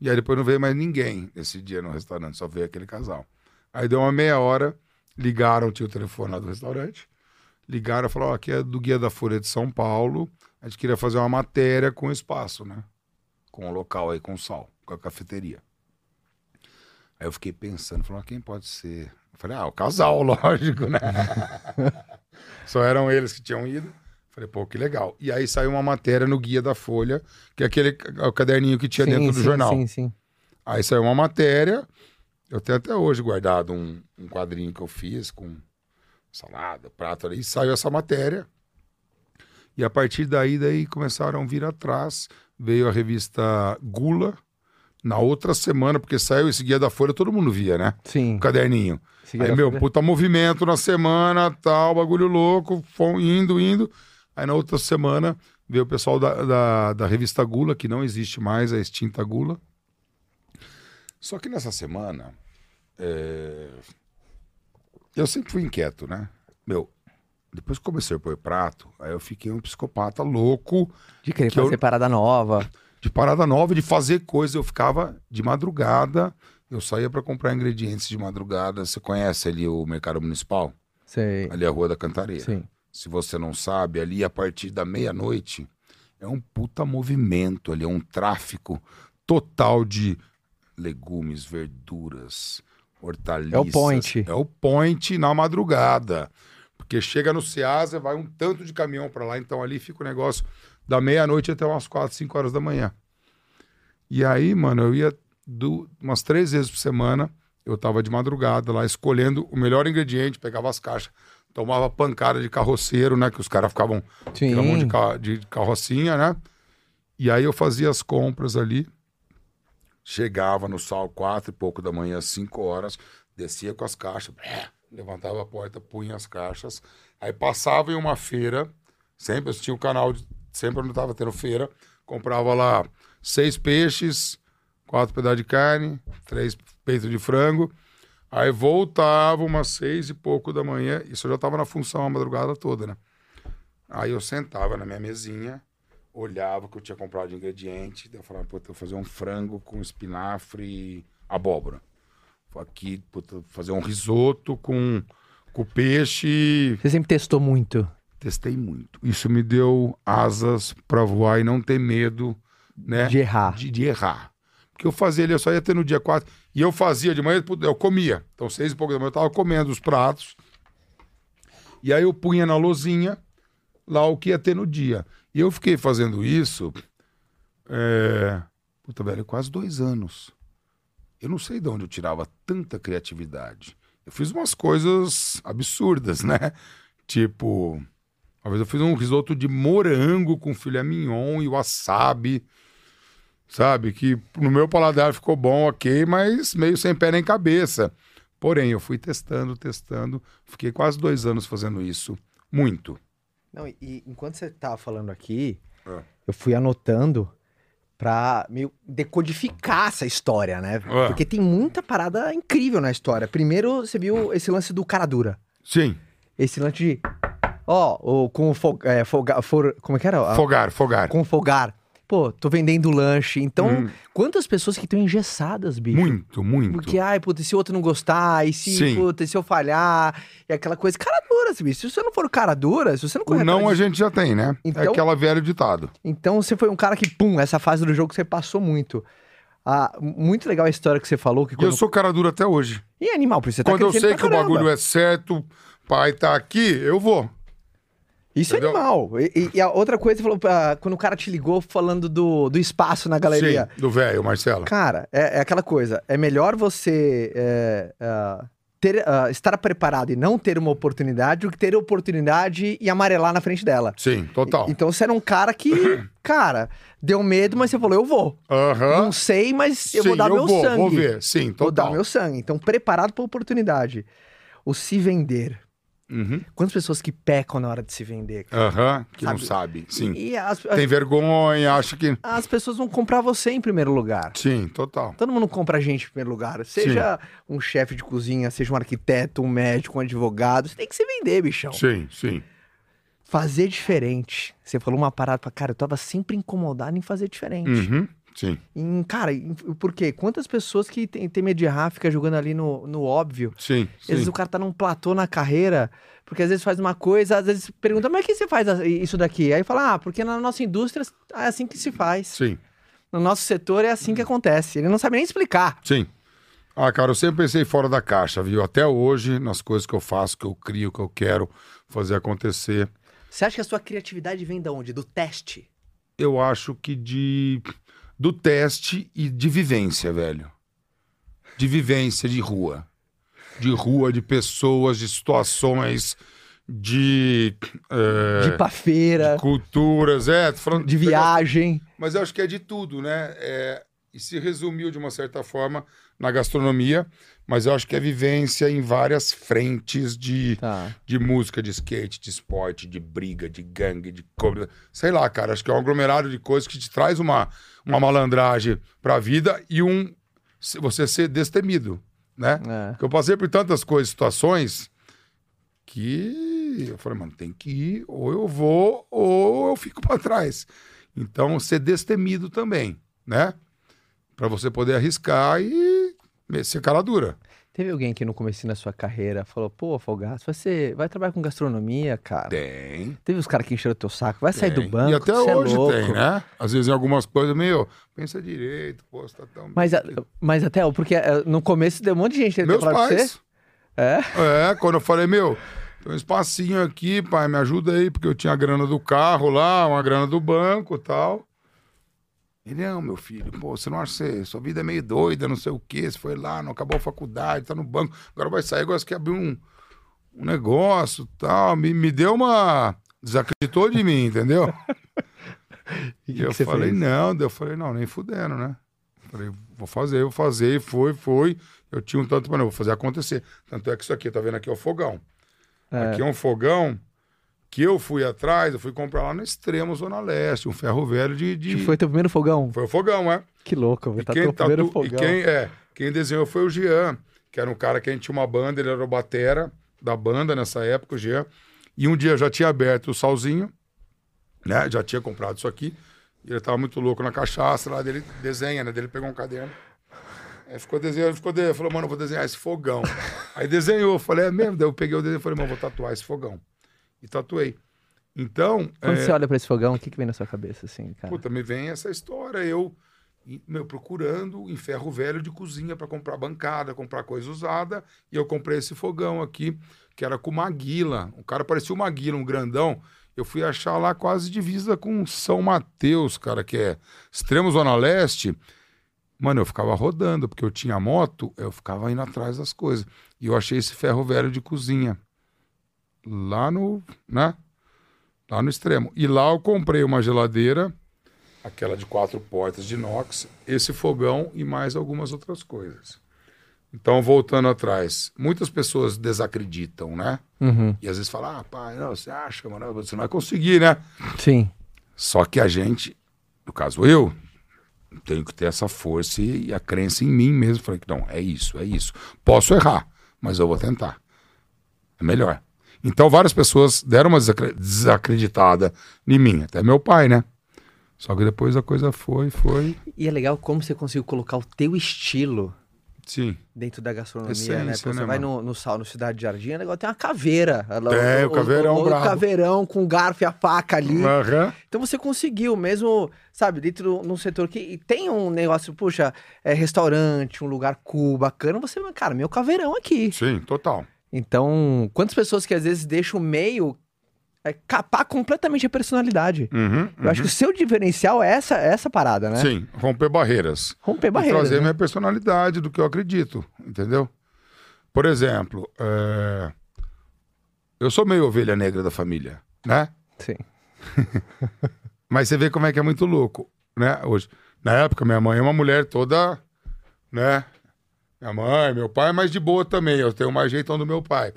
E aí depois não veio mais ninguém esse dia no restaurante, só veio aquele casal. Aí deu uma meia hora, ligaram, tinha o telefone lá do restaurante, ligaram e falaram: ó, aqui é do Guia da Folha de São Paulo, a gente queria fazer uma matéria com espaço, né? Com o local aí, com o sol, com a cafeteria. Aí eu fiquei pensando, falando, quem pode ser? Eu falei, ah, o casal, lógico, né? Só eram eles que tinham ido. Falei, pô, que legal. E aí saiu uma matéria no Guia da Folha, que é aquele ca- o caderninho que tinha Sim, dentro do sim, jornal. Sim, sim. Aí saiu uma matéria. Eu tenho até hoje guardado um, um quadrinho que eu fiz com salada, prato ali. E saiu essa matéria. E a partir daí, daí começaram a vir atrás. Veio a revista Gula. Na outra semana, porque saiu esse guia da Folha, todo mundo via, né? Sim. O caderninho. Seguida Aí, meu, folha. puta movimento na semana, tal, bagulho louco, indo, indo. Aí na outra semana veio o pessoal da, da, da revista Gula, que não existe mais, a extinta Gula. Só que nessa semana, é, eu sempre fui inquieto, né? Meu, depois que comecei a pôr prato, aí eu fiquei um psicopata louco, De querer que eu- fazer parada nova. de parada nova, de fazer coisa. Eu ficava de madrugada, eu saía para comprar ingredientes de madrugada. Você conhece ali o Mercado Municipal? Sei. Ali é a Rua da Cantareira. Sim. Se você não sabe, ali a partir da meia-noite é um puta movimento ali, é um tráfico total de legumes, verduras, hortaliças. É o point. É o point na madrugada. Porque chega no Ceasa, vai um tanto de caminhão para lá, então ali fica o negócio da meia-noite até umas 4, 5 horas da manhã. E aí, mano, eu ia do, umas três vezes por semana, eu tava de madrugada lá escolhendo o melhor ingrediente, pegava as caixas, tomava pancada de carroceiro, né? Que os caras ficavam mão de, de carrocinha, né? E aí eu fazia as compras ali, chegava no sal quatro e pouco da manhã, cinco horas, descia com as caixas, blé, levantava a porta, punha as caixas, aí passava em uma feira, sempre tinha o canal, de, sempre onde estava tendo feira, comprava lá seis peixes, quatro pedaços de carne, três peitos de frango, aí voltava umas seis e pouco da manhã, isso eu já estava na função a madrugada toda, né? Aí eu sentava na minha mesinha, olhava o que eu tinha comprado de ingrediente, daí eu falava, puta, eu vou fazer um frango com espinafre e abóbora. Aqui, puta, fazer um risoto com, com peixe. Você sempre testou muito. Testei muito. Isso me deu asas para voar e não ter medo, né? De errar. De, de errar. Porque eu fazia ele, eu só ia ter no dia 4. E eu fazia de manhã, eu comia. Então, seis e pouco da manhã, eu tava comendo os pratos. E aí eu punha na lozinha lá o que ia ter no dia. E eu fiquei fazendo isso, é... puta, velho, quase dois anos. Eu não sei de onde eu tirava tanta criatividade. Eu fiz umas coisas absurdas, né? Tipo, uma vez eu fiz um risoto de morango com filé mignon e wasabi, sabe? Que no meu paladar ficou bom, ok, mas meio sem pé nem cabeça. Porém, eu fui testando, testando, fiquei quase dois anos fazendo isso. Muito. Não, e, enquanto você tava falando aqui, É. eu fui anotando pra meio decodificar essa história, né? É. Porque tem muita parada incrível na história. Primeiro, você viu esse lance do cara dura. Sim, Esse lance de. Ó, o com o fo, é, foga- for- como é que era? Fogar, fogar. Com fogar. Pô, tô vendendo lanche. Então, Hum. quantas pessoas que estão engessadas, bicho? Muito, muito. Porque, ai, puta, e se o outro não gostar, e se, Sim. puta, e se eu falhar, e aquela coisa. Cara dura, bicho. Se você não for cara dura, se você não O correr não a gente já tem, né? É Então- aquela velho ditado. Então você foi um cara que, pum, essa fase do jogo você passou muito. Ah, muito legal a história que você falou. Que quando... eu sou cara dura até hoje. E animal, por isso você tá Quando eu crescendo sei que o caramba. bagulho é certo, pai tá aqui, eu vou. Isso é Entendeu? animal. E, e- e a outra coisa, você falou, ah, quando o cara te ligou falando do, do espaço na galeria. Sim, do velho, Marcelo. Cara, é, é aquela coisa. É melhor você é, ah, ter, ah, estar preparado e não ter uma oportunidade do que ter oportunidade e amarelar na frente dela. Sim, total. Então você era um cara que, cara, deu medo, mas você falou, eu vou. Aham. Não sei, mas eu Sim, vou dar meu vou, sangue. Vou ver, sim, Vou dar total. meu sangue. Então, preparado para oportunidade. O se vender. Uhum. Quantas pessoas que pecam na hora de se vender? Aham, que não Sabe? sabe. Sim. E as, as, Tem vergonha, acha que. as pessoas vão comprar você em primeiro lugar. Sim, total. Todo mundo compra a gente em primeiro lugar. Seja um chefe de cozinha, seja um arquiteto, um médico, um advogado. Você tem que se vender, bichão. Sim, sim. Fazer diferente. Você falou uma parada pra cara, eu tava sempre incomodado em fazer diferente. Uhum. Sim. Em, cara, em- por quê? Quantas pessoas que tem, tem medo de errar, fica jogando ali no, no óbvio. Sim. Às vezes sim. o cara tá num platô na carreira, porque às vezes faz uma coisa, às vezes pergunta, mas que você faz isso daqui? Aí fala, ah, porque na nossa indústria é assim que se faz. Sim. No nosso setor é assim que acontece. Ele não sabe nem explicar. Sim. Ah, cara, eu sempre pensei fora da caixa, viu? Até hoje, nas coisas que eu faço, que eu crio, que eu quero fazer acontecer. Você acha que a sua criatividade vem de onde? Do teste? Eu acho que de. Do teste e de vivência, velho. De vivência de rua. De rua, de pessoas, de situações, de. é, De ir pra feira, de culturas, é. falando- de viagem. Mas eu acho que é de tudo, né? É, e se resumiu de uma certa forma na gastronomia, mas eu acho que é vivência em várias frentes de, Tá. de música, de skate, de esporte, de briga, de gangue, de cobra. Sei lá, cara, acho que é um aglomerado de coisas que te traz uma, uma malandragem pra vida e um você ser destemido, né? É. Porque eu passei por tantas coisas, situações que eu falei, mano, tem que ir, ou eu vou, ou eu fico pra trás. Então, ser destemido também, né? Pra você poder arriscar e ser cara dura. Teve alguém que no começo da sua carreira falou, pô, Folgaço, você vai trabalhar com gastronomia, cara. Tem. Teve os caras que encheram o teu saco, vai sair do tem. banco, E até é hoje louco. tem, né? Às vezes em algumas coisas, meio, pensa direito, pô, você tá tão. Mas, a- mas até, porque eh, no começo deu um monte de gente Meus pais. É? É, quando eu falei, meu, tem um espacinho aqui, pai, me ajuda aí, porque eu tinha a grana do carro lá, uma grana do banco e tal. Ele, não, meu filho, pô, você não acha que sua vida é meio doida, não sei o quê, você foi lá, não acabou a faculdade, tá no banco, agora vai sair, agora você quer abrir um, um negócio e tal. Me, me deu uma. Desacreditou de mim, entendeu? E E eu falei, fez? não, eu falei, não, nem fudendo, né? Falei, vou fazer, vou fazer, e foi, foi. Eu tinha um tanto, mas não, vou fazer acontecer. Tanto é que isso aqui, tá vendo aqui, é o fogão. É. Aqui é um fogão que eu fui atrás, eu fui comprar lá no extremo Zona Leste, um ferro velho de. de... Que foi teu primeiro fogão? Foi o fogão, é. Que louco, E tá quem, teu primeiro tatu- e fogão. quem, é, quem desenhou foi o Jean, que era um cara que a gente tinha uma banda, ele era o batera da banda nessa época, o Jean. E um dia eu já tinha aberto o salzinho, né? Já tinha comprado isso aqui. E ele tava muito louco na cachaça lá dele, desenha, né? Dele pegou um caderno. Aí ficou desenhando, ficou desenhando, falou, mano, eu vou desenhar esse fogão. Aí desenhou, falei, é mesmo? Daí eu peguei o desenho e falei, mano, vou tatuar esse fogão. E tatuei. Então, Quando é, você olha pra esse fogão, o que, que vem na sua cabeça, assim, cara? Puta, me vem essa história, eu meu, procurando em ferro velho de cozinha para comprar bancada, comprar coisa usada, e eu comprei esse fogão aqui, que era com Maguila. O cara parecia uma Maguila, um grandão. Eu fui achar lá quase divisa com São Mateus, cara, que é extremo Zona Leste. Mano, eu ficava rodando, porque eu tinha moto, eu ficava indo atrás das coisas. E eu achei esse ferro velho de cozinha. Lá no, né? Lá no extremo. E lá eu comprei uma geladeira, aquela de quatro portas de inox, esse fogão e mais algumas outras coisas. Então, voltando atrás, muitas pessoas desacreditam, né? Uhum. E às vezes falam, ah, pai, não, você acha, mano, você não vai conseguir, né? Sim. Só que a gente, no caso eu, tenho que ter essa força e a crença em mim mesmo. Falei que não, é isso, é isso. Posso errar, mas eu vou tentar. É melhor. Então várias pessoas deram uma desacre- desacreditada em mim, até meu pai, né? Só que depois a coisa foi, foi. E é legal como você conseguiu colocar o teu estilo Sim. dentro da gastronomia, Essência, né? Pô, você né, vai mano? no, no sal, no Cidade Jardim, o negócio tem uma caveira. Ela- É, o caveirão o, o, brabo. caveirão com o garfo e a faca ali. Aham. Então você conseguiu, mesmo, sabe, dentro de um setor que tem um negócio, puxa, é restaurante, um lugar cool, bacana, você, cara, meu caveirão aqui. Sim, total. Então, quantas pessoas que às vezes deixam o meio é, capar completamente a personalidade? Uhum, Eu acho que o seu diferencial é essa, essa parada, né? Sim, romper barreiras. Romper e barreiras. trazer né? minha personalidade do que eu acredito, entendeu? Por exemplo, é, eu sou meio ovelha negra da família, né? Sim. Mas você vê como é que é muito louco, né? Hoje, na época, minha mãe é uma mulher toda, né? Minha mãe, meu pai é mais de boa também. Eu tenho mais jeitão do meu pai.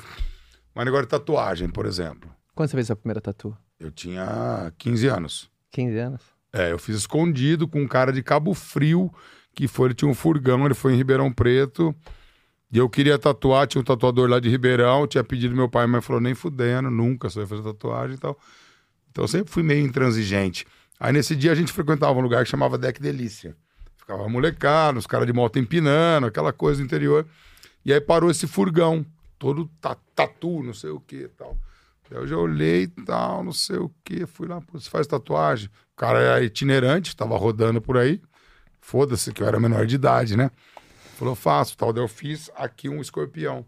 Mas negócio de tatuagem, por exemplo. Quando você fez a primeira tatu? Eu tinha 15 anos. 15 anos? É, eu fiz escondido com um cara de Cabo Frio, que foi, ele tinha um furgão, ele foi em Ribeirão Preto. E eu queria tatuar, tinha um tatuador lá de Ribeirão, tinha pedido meu pai, mas falou, nem fudendo, nunca, só ia fazer tatuagem e tal. Então eu sempre fui meio intransigente. Aí nesse dia a gente frequentava um lugar que chamava Deck Delícia. Ficava molecado, os caras de moto empinando, aquela coisa do interior. E aí parou esse furgão, todo ta- tatu, não sei o que tal. Eu já olhei e tal, não sei o que. Fui lá, você faz tatuagem? O cara era itinerante, tava rodando por aí. Foda-se que eu era menor de idade, né? Falou, faço, tal. Daí eu fiz aqui um escorpião.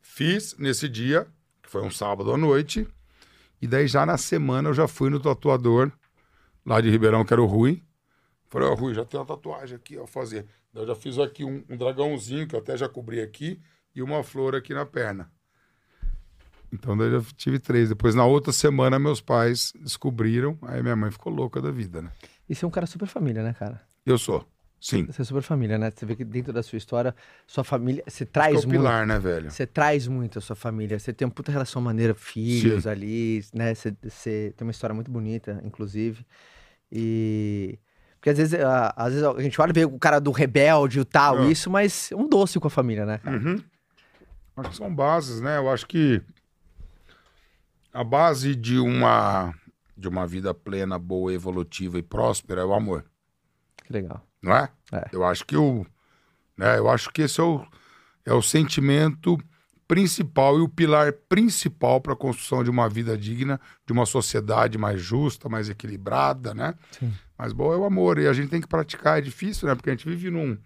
Fiz nesse dia, que foi um sábado à noite. E daí já na semana eu já fui no tatuador lá de Ribeirão, que era o Rui. Falei, ó, Rui, já tem uma tatuagem aqui, ó, fazer. Eu já fiz aqui um, um dragãozinho, que eu até já cobri aqui, e uma flor aqui na perna. Então daí eu já tive três. Depois, na outra semana, meus pais descobriram, aí minha mãe ficou louca da vida, né? E você é um cara super família, né, cara? Eu sou, sim. Você é super família, né? Você vê que dentro da sua história, sua família, você traz é o muito. pilar, né, velho? Você traz muito a sua família. Você tem uma puta relação maneira, filhos Sim. ali, né? Você, você tem uma história muito bonita, inclusive. E. Porque às vezes, a, às vezes a gente olha e vê o cara do rebelde e tal, É. isso, mas é um doce com a família, né, cara? Uhum. Acho que são bases, né? Eu acho que a base de uma de uma vida plena, boa, evolutiva e próspera é o amor, Que legal. não é? É. Eu acho que o Né? Eu acho que esse é o, é o sentimento principal e o pilar principal para a construção de uma vida digna, de uma sociedade mais justa, mais equilibrada, né? Sim. Mas bom, é o amor e a gente tem que praticar, é difícil, né? Porque a gente vive num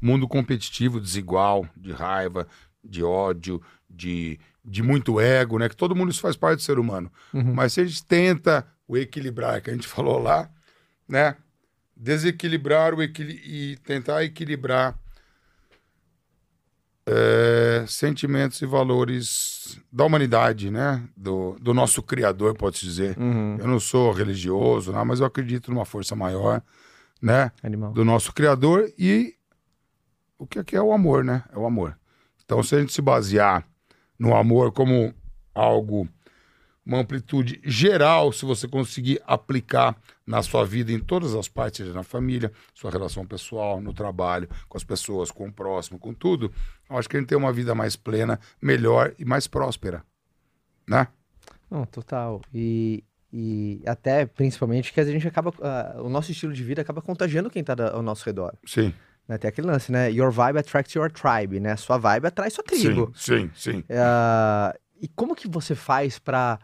mundo competitivo, desigual, de raiva, de ódio, de, de muito ego, né? Que todo mundo isso faz parte do ser humano. Uhum. Mas se a gente tenta o equilibrar, que a gente falou lá, né? Desequilibrar o equili e tentar equilibrar é, sentimentos e valores da humanidade, né? Do, do nosso Criador, pode-se dizer. Uhum. Eu não sou religioso, não, mas eu acredito numa força maior, né? Animal. Do nosso Criador e o que é, que é o amor, né? É o amor. Então, se a gente se basear no amor como algo, uma amplitude geral, se você conseguir aplicar na sua vida, em todas as partes, na família, sua relação pessoal, no trabalho, com as pessoas, com o próximo, com tudo, eu acho que a gente tem uma vida mais plena, melhor e mais próspera, né? Não, total. E, e até, principalmente, que a gente acaba. ah, o nosso estilo de vida acaba contagiando quem tá da- ao nosso redor. Sim, Né? Tem aquele lance, né? Your vibe attracts your tribe, né? Sua vibe atrai sua tribo. sim, sim, sim. É, e como que você faz pra,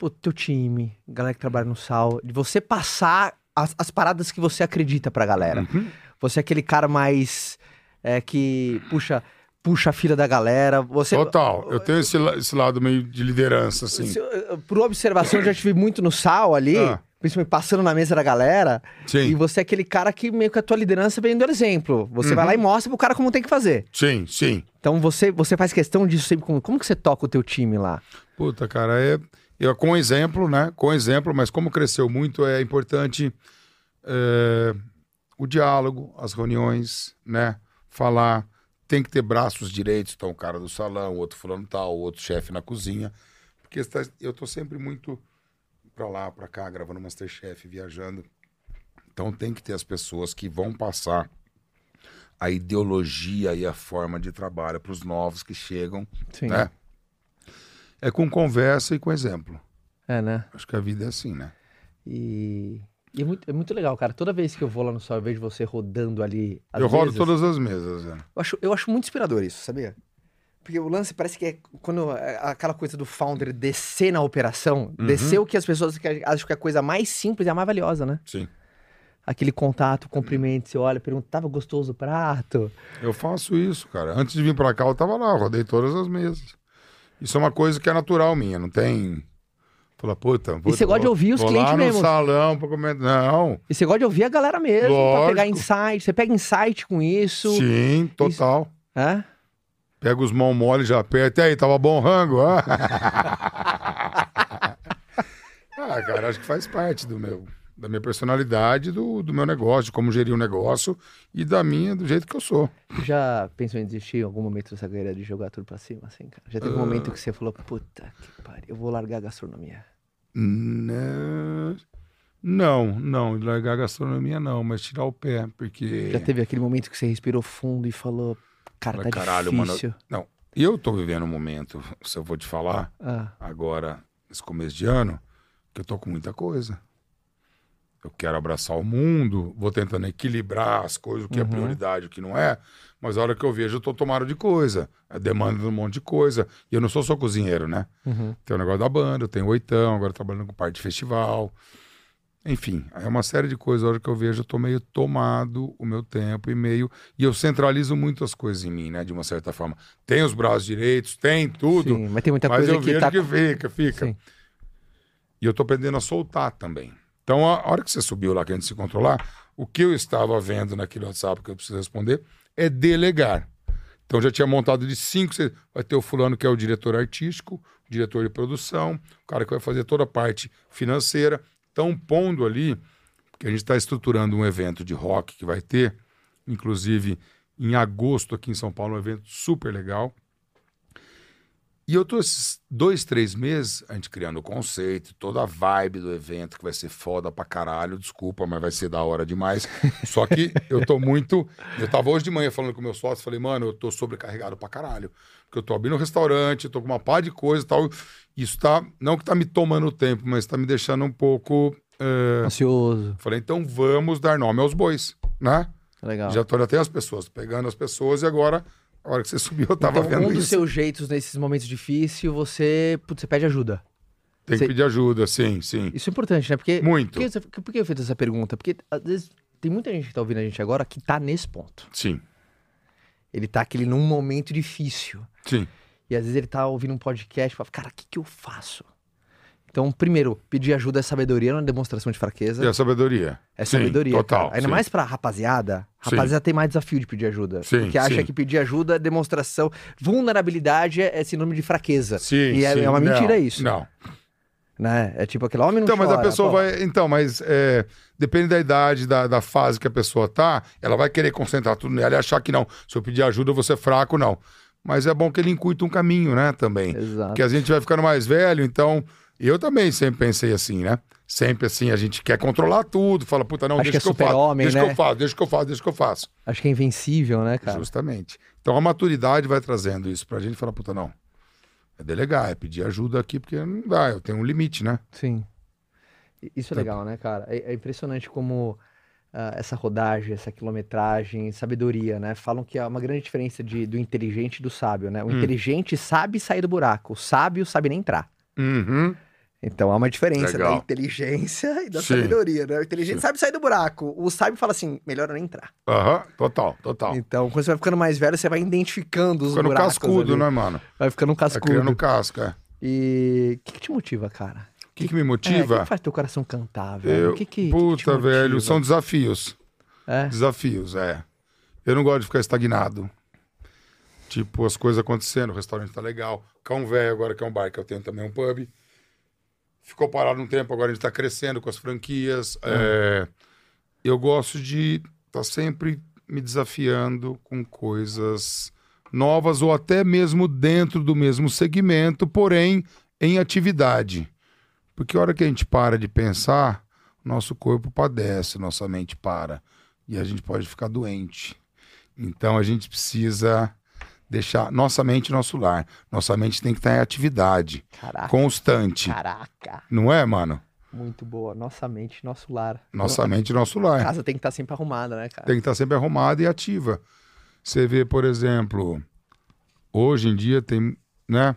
pô, teu time, galera que trabalha no Sal, de você passar as, as paradas que você acredita pra galera? Uhum. Você é aquele cara mais é, que puxa, puxa a fila da galera. Você, Total, eu tenho esse, esse lado meio de liderança, assim. Se- Por observação, eu já te vi muito no Sal ali, Ah. principalmente passando na mesa da galera. E Sim, você é aquele cara que meio que a tua liderança vem do exemplo. Você vai lá e Uhum. mostra pro cara como tem que fazer. sim, sim. Então você, você faz questão disso sempre. Como, como que você toca o teu time lá? Puta, cara, é. Eu, com exemplo, né? Com exemplo, mas como cresceu muito, é importante é, o diálogo, as reuniões, né? Falar. Tem que ter braços direitos, então o cara do salão, o outro fulano tal, o outro chefe na cozinha. Porque eu tô sempre muito pra lá, pra cá, gravando Masterchef, viajando. Então tem que ter as pessoas que vão passar a ideologia e a forma de trabalho para os novos que chegam, Sim. né? É com conversa e com exemplo. É, né? Acho que a vida é assim, né? E, e é, muito, é muito legal, cara. Toda vez que eu vou lá no Sol, eu vejo você rodando ali. as eu rodo mesas, todas as mesas. né? Eu acho, eu acho muito inspirador isso, sabia? Porque o lance parece que é quando é aquela coisa do founder descer na operação, Uhum. descer o que as pessoas acham que é a coisa mais simples e a mais valiosa, né? Sim. Aquele contato, cumprimento, você olha, pergunta, tava gostoso o prato? Eu faço isso, cara. Antes de vir pra cá, eu tava lá, eu rodei todas as mesas. Isso é uma coisa que é natural minha, não tem. Fala, puta. puta você gosta de ouvir os clientes lá no mesmo. salão pra comer. Não. E você gosta de ouvir a galera mesmo, pra pegar Lógico. insight. Você pega insight com isso. Sim, total. É? Pega os mãos mole, já aperta. E aí, tava bom rango? Ah? ah, cara, acho que faz parte do meu, da minha personalidade, do, do meu negócio, de como gerir o negócio e da minha, do jeito que eu sou. Já pensou em desistir em algum momento dessa carreira de jogar tudo pra cima, assim, cara? Já teve um Ah. momento que você falou, puta que pariu, eu vou largar a gastronomia. Né? Não, não, largar a gastronomia não, mas tirar o pé, porque. Já teve aquele momento que você respirou fundo e falou, cara, Falei, tá "Caralho, mano." difícil. Não, eu tô vivendo um momento, se eu vou te falar, Ah, agora, nesse começo de ano, que eu tô com muita coisa. Eu quero abraçar o mundo, vou tentando equilibrar as coisas, o que é Uhum. prioridade, o que não é. Mas a hora que eu vejo, eu tô tomado de coisa. É demanda de um monte de coisa. E eu não sou só cozinheiro, né? uhum. Tem o negócio da banda, eu tenho oitão, agora trabalhando com parte de festival. Enfim, é uma série de coisas. A hora que eu vejo, eu tô meio tomado o meu tempo e meio. E eu centralizo muito as coisas em mim, né? De uma certa forma. Tem os braços direitos, tem tudo. Sim, mas tem muita mas coisa eu que vejo tá... que fica, fica. Sim. E eu tô aprendendo a soltar também. Então, a hora que você subiu lá, que a gente se controlar, o que eu estava vendo naquele WhatsApp que eu preciso responder é delegar. Então, já tinha montado de cinco. seis- Vai ter o fulano que é o diretor artístico, o diretor de produção, o cara que vai fazer toda a parte financeira. Estão pondo ali, que a gente está estruturando um evento de rock que vai ter, inclusive em agosto aqui em São Paulo, um evento super legal. E eu tô esses dois, três meses, a gente criando o conceito, toda a vibe do evento, que vai ser foda pra caralho, desculpa, mas vai ser da hora demais. Só que eu tô muito. Eu tava hoje de manhã falando com meu sócio, falei, mano, eu tô sobrecarregado pra caralho. Porque eu tô abrindo um restaurante, tô com uma pá de coisa e tal. Isso tá. Não que tá me tomando tempo, mas tá me deixando um pouco. eh, Ansioso. Falei, então vamos dar nome aos bois, né? Legal. Já tô até as pessoas, pegando as pessoas e agora, a hora que você subiu, eu tava então, vendo um dos isso. seus jeitos nesses momentos difíceis, você, putz, você pede ajuda. Tem Você- que pedir ajuda, sim, sim. Isso é importante, né? Porque, Muito. Por que, por que eu fiz essa pergunta? Porque às vezes tem muita gente que tá ouvindo a gente agora que tá nesse ponto. Sim, Ele tá aquele num momento difícil. sim. E às vezes ele tá ouvindo um podcast e fala, cara, o que, que eu faço? Então, primeiro, pedir ajuda é sabedoria, não é demonstração de fraqueza. A sabedoria? É Sim, sabedoria. total. cara. Ainda sim. mais pra rapaziada. Sim. Rapaziada tem mais desafio de pedir ajuda. Sim, porque acha sim. que pedir ajuda é demonstração. Vulnerabilidade é, é sinônimo de fraqueza. Sim, E é- sim. é uma mentira Não, isso. Não. Né? É tipo aquele homem não Então, mas a chora, pessoa pô. vai. Então, mas é, depende da idade, da, da fase que a pessoa tá, ela vai querer concentrar tudo nela e achar que não. Se eu pedir ajuda, eu vou ser fraco, não. Mas é bom que ele incuita um caminho, né, também. Exato. Porque a gente vai ficando mais velho, então. Eu também sempre pensei assim, né? Sempre assim, a gente quer controlar tudo, fala, puta, não, Acho deixa que que, é eu faço. super-homem, Deixa que né? eu faço, deixa que eu faço, deixa que eu faço. Acho que é invencível, né, cara? Justamente. Então a maturidade vai trazendo isso pra gente falar, puta, não. É delegar, é pedir ajuda aqui, porque não dá, eu tenho um limite, né? Sim. Isso é legal, né, cara? É, é impressionante como ah, essa rodagem, essa quilometragem, sabedoria, né? Falam que há uma grande diferença de, do inteligente e do sábio, né? O Hum. inteligente sabe sair do buraco, o sábio sabe nem entrar. Uhum. Então há uma diferença da Legal. inteligência e da Sim. sabedoria, né? O inteligente Sim. sabe sair do buraco, o sábio fala assim, melhor eu nem entrar. Aham, total, total. Então, quando você vai ficando mais velho, você vai identificando os Ficando buracos cascudo, ali. né, mano? Vai ficando cascudo. criando casca. é. E o que, que te motiva, cara? O que, que me É, o que, motiva? faz teu coração cantar, velho? Eu- O que que, o que Puta, velho, motiva? são desafios. É? Desafios, é. Eu não gosto de ficar estagnado. Tipo, as coisas acontecendo, o restaurante tá legal. Cão velho agora que é um bar, que eu tenho também um pub. Ficou parado um tempo, agora a gente tá crescendo com as franquias. É, eu gosto de estar sempre me desafiando com coisas novas ou até mesmo dentro do mesmo segmento, porém em atividade. Porque a hora que a gente para de pensar, nosso corpo padece, nossa mente para. E a gente pode ficar doente. Então a gente precisa deixar nossa mente nosso lar. Nossa mente tem que estar em atividade Caraca, constante. caraca. Não é, mano? Muito boa. Nossa mente, nosso lar. Nossa A mente nosso lar. casa tem que estar sempre arrumada, né, cara? Tem que estar sempre arrumada e ativa. Você vê, por exemplo, hoje em dia tem, né?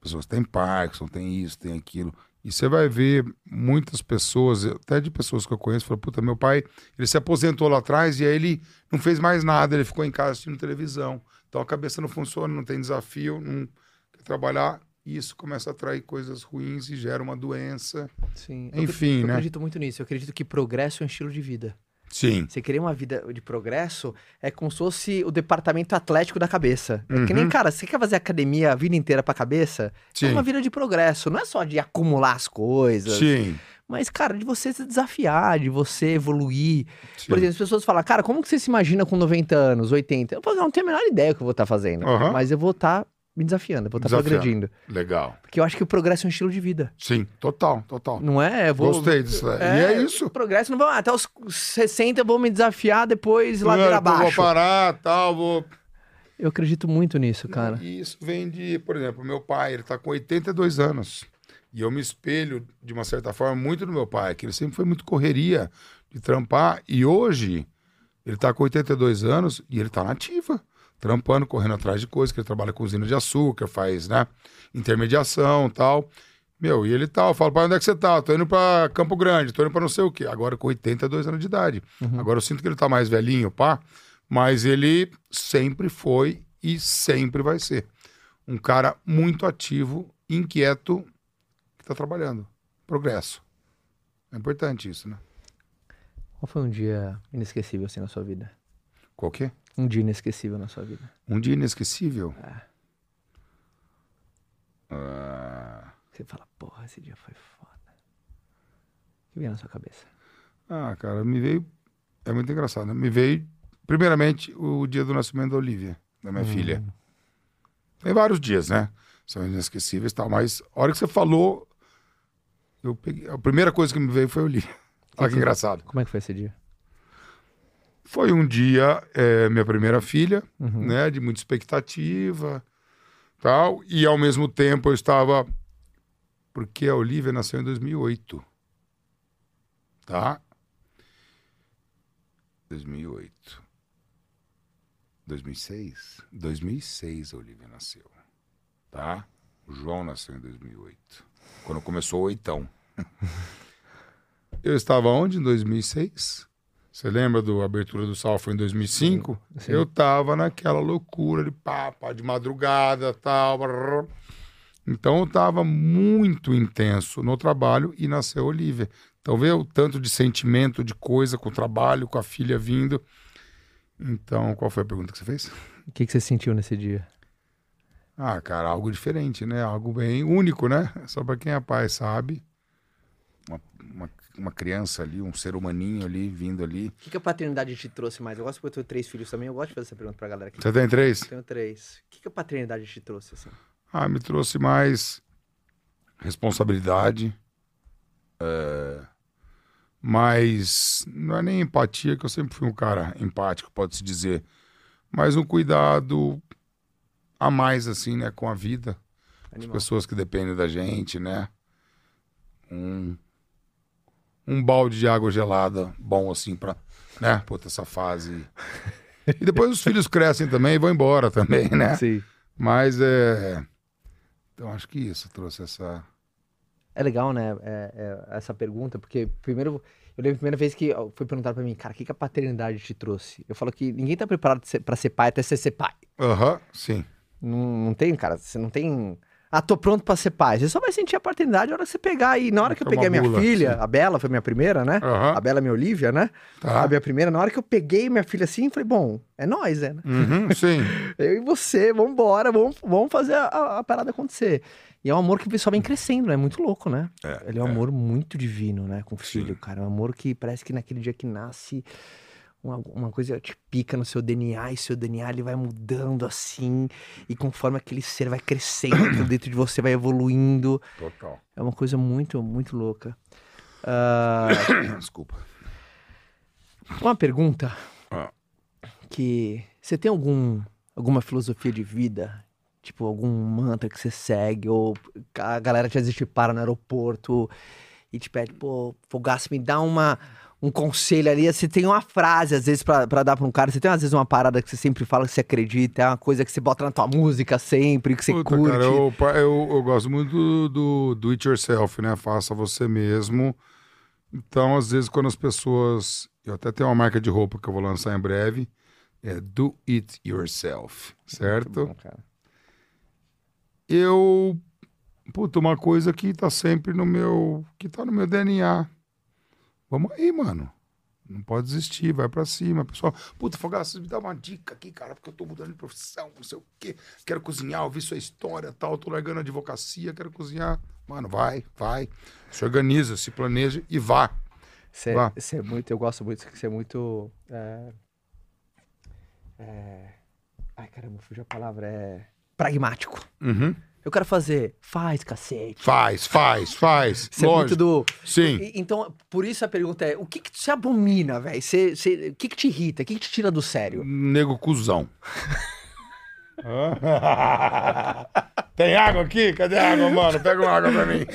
Pessoas têm Parkinson, tem isso, tem aquilo. E você vai ver muitas pessoas, até de pessoas que eu conheço, falam, puta, meu pai, ele se aposentou lá atrás e aí ele não fez mais nada, ele ficou em casa assistindo televisão. Então a cabeça não funciona, não tem desafio, não quer trabalhar. E isso começa a atrair coisas ruins e gera uma doença. Sim. Eu Enfim, acredito- eu né? acredito muito nisso. Eu acredito que progresso é um estilo de vida. Sim. Você querer uma vida de progresso é como se fosse o departamento atlético da cabeça. É que nem, Uhum. cara, você quer fazer academia a vida inteira pra cabeça? É Sim. uma vida de progresso. Não é só de acumular as coisas. Sim. Mas, cara, de você se desafiar, de você evoluir. sim. Por exemplo, as pessoas falam, cara, como que você se imagina com 90 anos, 80? Eu falo, não, tenho a menor ideia do que eu vou estar fazendo. Aham. Mas eu vou estar me desafiando, vou estar Desafiando. progredindo. Legal. Porque eu acho que o progresso é um estilo de vida. Sim, total, total. Não é? Vou... Gostei disso. E é isso. O progresso não vai. ah, Até os 60 eu vou me desafiar, depois ladeira Não, depois abaixo. Vou parar, tal, vou... Eu acredito muito nisso, cara. E isso vem de, por exemplo, meu pai, ele tá com 82 anos. E eu me espelho, de uma certa forma, muito no meu pai, que ele sempre foi muito correria de trampar. E hoje, ele tá com 82 anos e ele tá na ativa. Trampando, correndo atrás de coisas, que ele trabalha com usina de açúcar, faz, né, intermediação tal. Meu, e ele tal, eu falo, pai, onde é que você tá? Tô indo pra Campo Grande, tô indo pra não sei o quê. Agora com 82 anos de idade. Agora eu sinto que ele tá mais velhinho, pá. Mas ele sempre foi e sempre vai ser. Um cara muito ativo, inquieto, que tá trabalhando. Progresso. É importante isso, né? Qual foi um dia inesquecível assim na sua vida? Qual que? Um dia inesquecível na sua vida. Um dia inesquecível. É. Ah, Você fala, porra, esse dia foi foda. O que vem na sua cabeça? ah, cara, me veio. É muito engraçado, né? Me veio, primeiramente, o dia do nascimento da Olivia, da minha filha. Tem vários dias, né? São inesquecíveis e tal, mas a hora que você falou, eu peguei, a primeira coisa que me veio foi a Olivia. Olha que que- engraçado. Como é que foi esse dia? Foi um dia, é, minha primeira filha, Uhum. né? De muita expectativa, tal. E ao mesmo tempo eu estava... Porque a Olivia nasceu em 2008, tá? 2008. 2006? 2006 a Olivia nasceu. Tá? O João nasceu em 2008. Quando começou o oitão. Eu estava onde em 2006? Você lembra do abertura do Sal foi em 2005? Sim, sim. Eu tava naquela loucura de pá, de madrugada, tal. brrr. Então eu tava muito intenso no trabalho e nasceu a Olivia. Então vê o tanto de sentimento, de coisa com o trabalho, com a filha vindo. Então, qual foi a pergunta que você fez? O que, que você sentiu nesse dia? Ah, cara, algo diferente, né? Algo bem único, né? Só pra quem é pai sabe. Uma, uma, uma criança ali, um ser humaninho ali, vindo ali. O que, que a paternidade te trouxe mais? Eu gosto porque eu tenho três filhos também, eu gosto de fazer essa pergunta pra galera aqui. Você tem três? Eu tenho três. O que, que a paternidade te trouxe, assim? Ah, me trouxe mais responsabilidade, é, mais não é nem empatia, que eu sempre fui um cara empático, pode-se dizer, mas um cuidado a mais, assim, né, com a vida, as Animal. pessoas que dependem da gente, né, um, um balde de água gelada bom, assim, pra, né, puta, essa fase... E depois os filhos crescem também e vão embora também, né? Sim. Mas é. Então acho que isso trouxe essa. É legal, né, é- é essa pergunta, porque primeiro, eu lembro a primeira vez que foi perguntado pra mim, cara, o que, que a paternidade te trouxe? Eu falo que ninguém tá preparado ser- pra ser pai até você ser pai. Aham, sim. Não, não tem, cara, você não tem... Ah, tô pronto pra ser pai. Você só vai sentir a paternidade na hora que você pegar. E na hora que eu peguei a minha mula, filha, sim. a Bela foi minha primeira, né? Aham. A Bela é minha Olivia, né? Tá. A minha primeira, na hora que eu peguei minha filha assim, falei, bom, é nós, é, né? Uhum, sim. Eu e você, vambora, vamos, vamos fazer a, a- parada acontecer. E é um amor que só vem crescendo, né? Muito louco, né? É, Ele é um amor muito divino, né? Com o Sim. filho, cara. É um amor que parece que naquele dia que nasce, uma, uma coisa te pica no seu DNA, e seu DNA ele vai mudando assim, e conforme aquele ser vai crescendo dentro de você, vai evoluindo. Total. É uma coisa muito, muito louca. Ah, Desculpa. uma pergunta Ah. que você tem algum alguma filosofia de vida, tipo algum mantra que você segue ou a galera te às vezes te para no aeroporto e te pede, pô, Fogaça, me dá uma um conselho ali, você tem uma frase às vezes pra, pra dar pra um cara, você tem às vezes uma parada que você sempre fala que você acredita, é uma coisa que você bota na tua música sempre, que você Puta, curte. cara, eu, eu, eu gosto muito do, do, do it yourself, né? Faça você mesmo. Então, às vezes, quando as pessoas. Eu até tenho uma marca de roupa que eu vou lançar em breve. É do it yourself, certo? Bom, eu. Puta, uma coisa que tá sempre no meu. que tá no meu DNA. Vamos aí, mano. Não pode desistir, vai pra cima. Pessoal, puta, Fogaça, me dá uma dica aqui, cara, porque eu tô mudando de profissão, não sei o quê. Quero cozinhar, ouvir sua história tal. Tô largando a advocacia, quero cozinhar. Mano, vai, vai. Se organiza, se planeja e vá. Você, é muito, eu gosto muito você é muito. É, é, ai, caramba, fugiu a palavra. É pragmático. Uhum. Eu quero fazer, faz, cacete. Faz, faz, faz. Você é muito do. Sim. Então, por isso a pergunta é: o que que você abomina, velho? Você- você- O que que te irrita? O que que te tira do sério? Nego cuzão. Tem água aqui? Cadê a água, mano? Pega uma água pra mim.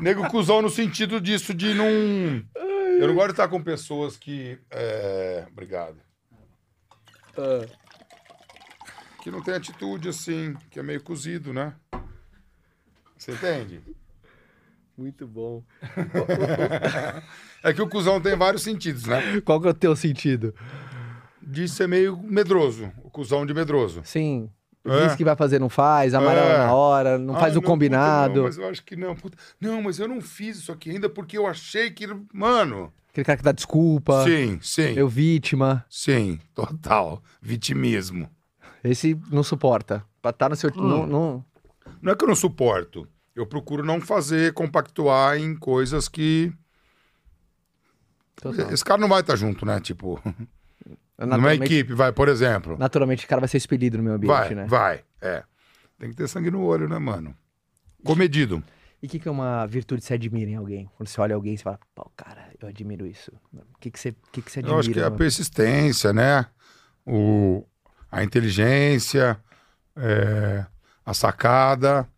Nego cuzão no sentido disso de não. Eu não gosto de estar com pessoas que. é, Obrigado. Que não tem atitude assim, que é meio cozido, né? Você entende? Muito bom. É que o cuzão tem vários sentidos, né? Qual que é o teu sentido? De ser meio medroso. O cuzão de medroso. Sim. É. Diz que vai fazer, não faz, amarela É. na hora, não Ah, faz o combinado. não, mas eu acho que não. puta. Não, mas eu não fiz isso aqui ainda porque eu achei que. Mano. Aquele cara que dá desculpa. Sim, sim. Eu vítima. Sim, total. Vitimismo. Esse não suporta. Pra estar no seu. Hum. Não, não- Não é que eu não suporto. Eu procuro não fazer, compactuar em coisas que. total. Esse cara não vai estar junto, né? Tipo, numa Naturalmente- equipe, vai, por exemplo. Naturalmente o cara vai ser expelido no meu ambiente, Vai, né? vai. É. Tem que ter sangue no olho, né, mano? Comedido. E o que, que é uma virtude que você admira em alguém? Quando você olha alguém e você fala, pô, cara, eu admiro isso. O que, que, você, o que, que você admira? Eu acho que é a persistência, né? O, a inteligência, é, a sacada.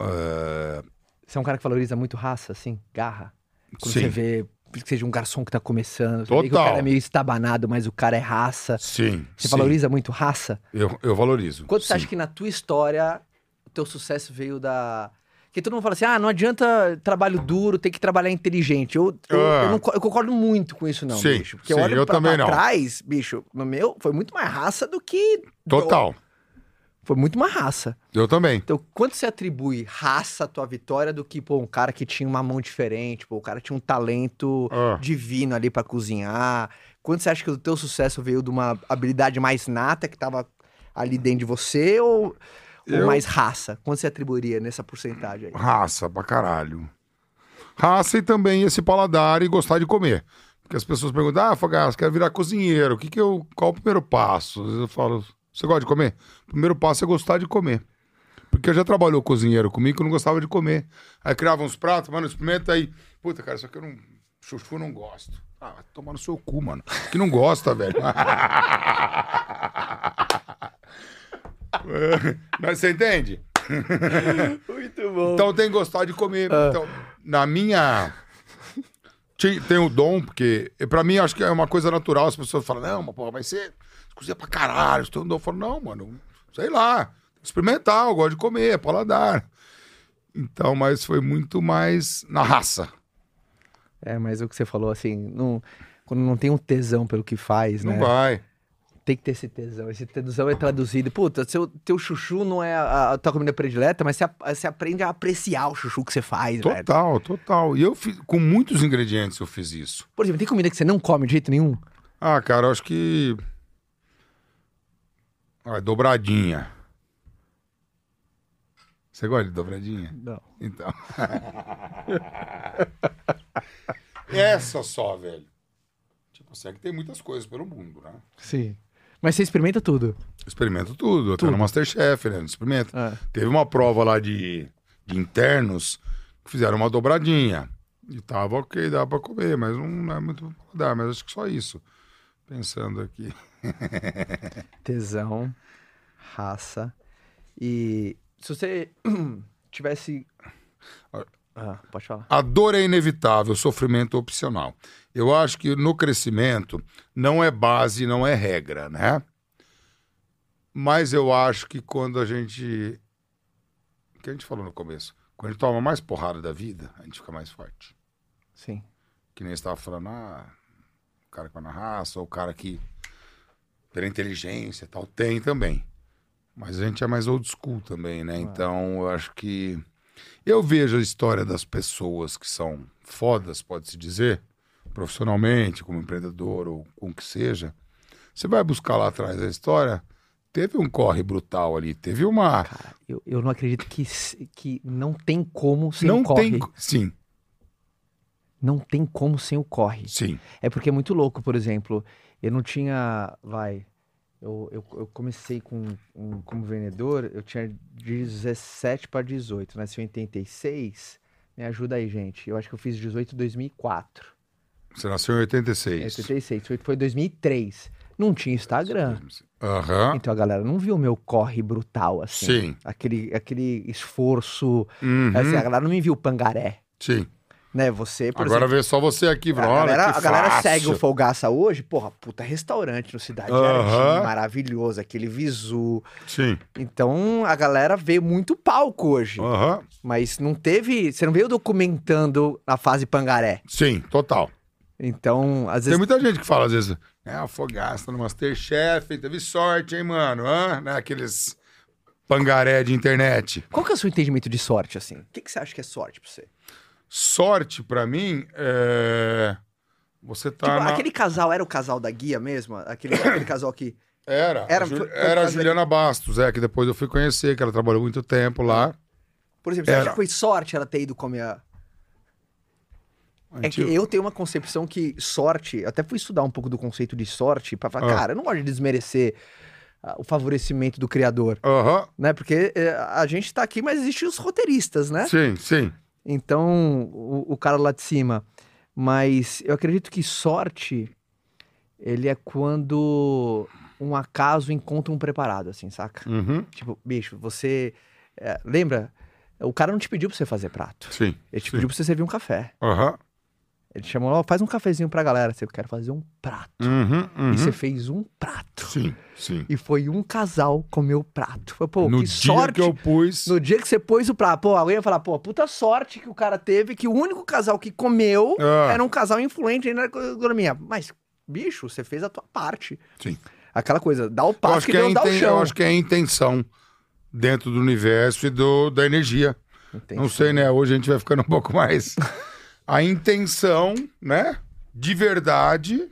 é, Você é um cara que valoriza muito raça, assim, garra. Quando Sim. você vê que seja um garçom que tá começando. Você que o Total. cara é meio estabanado, mas o cara é raça. Sim. Você sim. valoriza muito raça? Eu, eu valorizo. Quanto você sim. acha que na tua história o teu sucesso veio da. Porque todo mundo fala assim: ah, não adianta trabalho duro, tem que trabalhar inteligente. Eu, eu, Ah. eu não eu concordo muito com isso, não, Sim, bicho. Porque eu sim, olho eu pra, também pra não. trás, bicho, no meu foi muito mais raça do que. Total. Foi muito mais raça. Eu também. Então, quanto você atribui raça à tua vitória do que, pô, um cara que tinha uma mão diferente, pô, o cara tinha um talento Ah. divino ali pra cozinhar? Quanto você acha que o teu sucesso veio de uma habilidade mais nata que tava ali dentro de você ou, ou Eu- mais raça? Quanto você atribuiria nessa porcentagem aí? Raça pra caralho. Raça e também esse paladar e gostar de comer. Porque as pessoas perguntam, ah, Fogaço, quero virar cozinheiro. O que que eu, qual o primeiro passo? Às vezes eu falo, você gosta de comer? O primeiro passo é gostar de comer. Porque já trabalhou cozinheiro comigo que eu não gostava de comer. Aí criava uns pratos, mano, experimenta aí. Puta, cara, isso aqui eu não. Chuchu eu não gosto. Ah, vai tomar no seu cu, mano. Que não gosta, velho. Mas você entende? Muito bom. Então tem que gostar de comer. Ah. Então, na minha. Tem o dom, porque pra mim acho que é uma coisa natural. As pessoas falam, não, mas porra, vai ser. Você cozinha pra caralho. Dom. Eu falo, não, mano, sei lá. Experimentar, eu gosto de comer, é paladar. Então, mas foi muito mais na raça. É, mas o que você falou, assim, não, quando não tem um tesão pelo que faz, Não né? vai. Tem que ter esse tesão. Esse tesão é traduzido. Puta, seu, teu chuchu não é a, a tua comida predileta, mas você, você aprende a apreciar o chuchu que você faz, velho. Total, total. E eu fiz, com muitos ingredientes eu fiz isso. Por exemplo, tem comida que você não come de jeito nenhum? Ah, cara, eu acho que. Ah, dobradinha. Você gosta de dobradinha? Não. Então. Essa só, velho. Tipo assim, é que tem muitas coisas pelo mundo, né? Sim. Mas você experimenta tudo. Experimento tudo, até Tudo. no Masterchef, né? Experimenta. Ah. Teve uma prova lá de, de internos que fizeram uma dobradinha. E tava ok, dava pra comer, mas não é muito dar, mas acho que só isso. Pensando aqui. Tesão, raça. E se você tivesse. Ah, pode falar. A dor é inevitável, o sofrimento é opcional. Eu acho que no crescimento não é base, não é regra, né? Mas eu acho que quando a gente. O que a gente falou no começo? Quando a gente toma mais porrada da vida, a gente fica mais forte. Sim. Que nem você estava falando, ah, o cara que vai na raça, ou o cara que. pela inteligência e tal, tem também. Mas a gente é mais old school também, né? Então eu acho que. Eu vejo a história das pessoas que são fodas, pode-se dizer, profissionalmente, como empreendedor ou com o que seja. Você vai buscar lá atrás a história, teve um corre brutal ali, teve uma. Cara, eu, eu não acredito que, que não tem como sem não o corre. tem. Sim, Não tem como sem o corre. sim. É porque é muito louco, por exemplo, eu não tinha, vai, eu, eu, eu comecei com, um- como vendedor, eu tinha de 17 para 18, nasci em 86, me ajuda aí, gente, eu acho que eu fiz 18 em 2004, Você nasceu em é, 86. 86, 18 foi 2003, não tinha Instagram, Aham. então a galera não viu o meu corre brutal, assim, Sim. aquele, aquele esforço, Uhum. assim, a galera não me viu pangaré, Sim. Né, você, por Agora exemplo, vê só você aqui, A Bruno. galera, a galera segue o Folgaça hoje, porra, puta restaurante no Cidade Aham. Jardim, maravilhoso, aquele visu. Sim. Então a galera veio muito palco hoje, Aham. mas não teve, você não veio documentando a fase pangaré. Sim, total. Então, às Tem vezes muita gente que fala, às vezes, é, a Fogaça no Masterchef, teve sorte, hein, mano? Hã? Né? Aqueles pangaré de internet. qual que é o seu entendimento de sorte assim? O que, que você acha que é sorte pra você? Sorte, pra mim, é... Você tá tipo, na... aquele casal era o casal da guia mesmo, aquele, aquele casal que Era. Era- Ju... foi- foi era a Juliana Bastos, é, que depois eu fui conhecer, que ela trabalhou muito tempo lá. por exemplo, você Era. acha que foi sorte ela ter ido comer a... É que eu tenho uma concepção que sorte, até fui estudar um pouco do conceito de sorte pra falar, Ah. cara, eu não gosto de desmerecer ah, o favorecimento do criador, Aham, né? Porque eh, a gente tá aqui, mas existem os roteiristas, né? sim, sim. Então, o, o cara lá de cima. Mas eu acredito que sorte, ele é quando um acaso encontra um preparado, assim, saca? Uhum, Tipo, bicho, você. eh, lembra? O cara não te pediu pra você fazer prato. sim. Ele te sim. pediu pra você servir um café. Aham, Ele chamou, ó, faz um cafezinho pra galera. Você quer fazer um prato. Uhum, uhum. E você fez um prato. Sim, sim. E foi um casal comer o prato. Foi, pô, no que dia sorte. que eu pus. No dia que você pôs o prato, pô, alguém ia falar, pô, puta sorte que o cara teve, que o único casal que comeu Ah. era um casal influente aí na economia. Mas, bicho, você fez a tua parte. Sim. Aquela coisa, dá o Eu passo acho, que, que é Deus dá o inten- chão. eu acho que é a intenção dentro do universo e do, da energia. Entendi. Não sei, né? Hoje a gente vai ficando um pouco mais. A intenção, né? De verdade,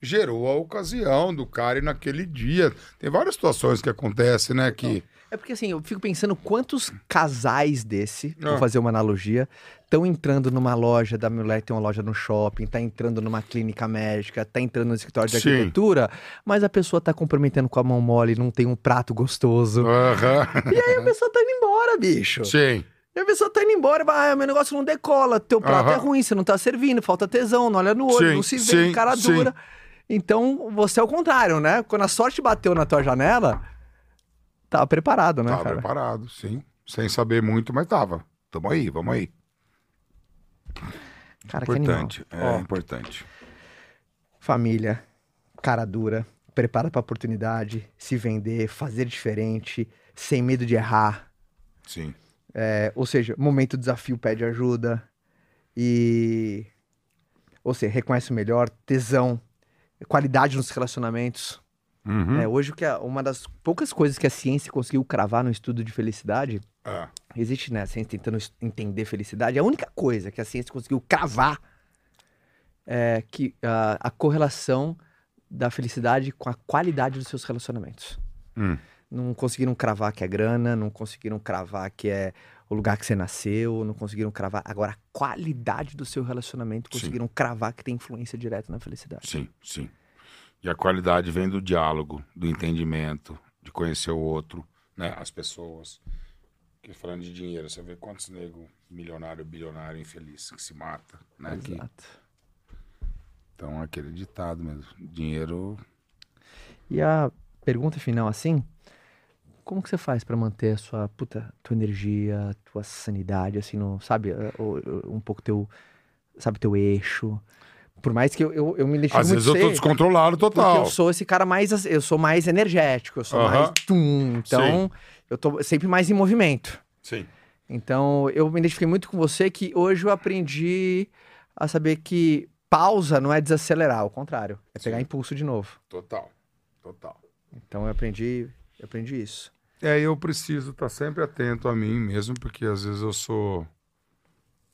gerou a ocasião do cara ir naquele dia. Tem várias situações que acontecem, né? Que. É porque assim, eu fico pensando quantos casais desse, Ah. vou fazer uma analogia, estão entrando numa loja da mulher tem uma loja no shopping, tá entrando numa clínica médica, tá entrando no escritório de Sim. arquitetura, mas a pessoa tá comprometendo com a mão mole, não tem um prato gostoso. Aham. E aí a pessoa tá indo embora, bicho. Sim. E a pessoa tá indo embora, ah, meu negócio não decola, teu prato Aham. é ruim, você não tá servindo, falta tesão, não olha no olho, Sim, não se vê, sim, cara sim. dura. Então, você é o contrário, né? Quando a sorte bateu na tua janela, tava preparado, né, Tava cara? preparado, sim. Sem saber muito, mas tava. Tamo aí, vamos aí. Cara, que animal. Importante. É Ó, importante. família, cara dura, prepara pra oportunidade, se vender, fazer diferente, sem medo de errar. Sim. É, ou seja, momento desafio pede ajuda e ou seja, reconhece o melhor, tesão, qualidade nos relacionamentos. Uhum. É, hoje que é uma das poucas coisas que a ciência conseguiu cravar no estudo de felicidade, É. existe né, a ciência tentando entender felicidade, a única coisa que a ciência conseguiu cravar é que ah, a correlação da felicidade com a qualidade dos seus relacionamentos. Hum. Não conseguiram cravar que é grana, não conseguiram cravar que é o lugar que você nasceu, não conseguiram cravar. Agora, a qualidade do seu relacionamento Sim. conseguiram cravar que tem influência direta na felicidade. Sim, sim. E a qualidade vem do diálogo, do entendimento, de conhecer o outro, né? As pessoas. Porque falando de dinheiro, você vê quantos nego milionário, bilionário, infeliz que se mata, né? Que- Exato. então, aquele ditado mesmo. Dinheiro. E a pergunta final, assim, como que você faz pra manter a sua, puta, tua energia, tua sanidade, assim, no, sabe, eh, um pouco teu, sabe, teu eixo? Por mais que eu, eu, eu me identifique Às vezes eu tô ser, descontrolado porque total. eu sou esse cara mais, eu sou mais energético, eu sou Aham. mais tum, então eu tô sempre mais em movimento. Sim. Então, eu me identifiquei muito com você que hoje eu aprendi a saber que pausa não é desacelerar, ao contrário, é pegar Sim. impulso de novo. Total. Total. Então eu aprendi, eu aprendi isso. É, eu preciso estar sempre atento a mim mesmo, porque às vezes eu sou.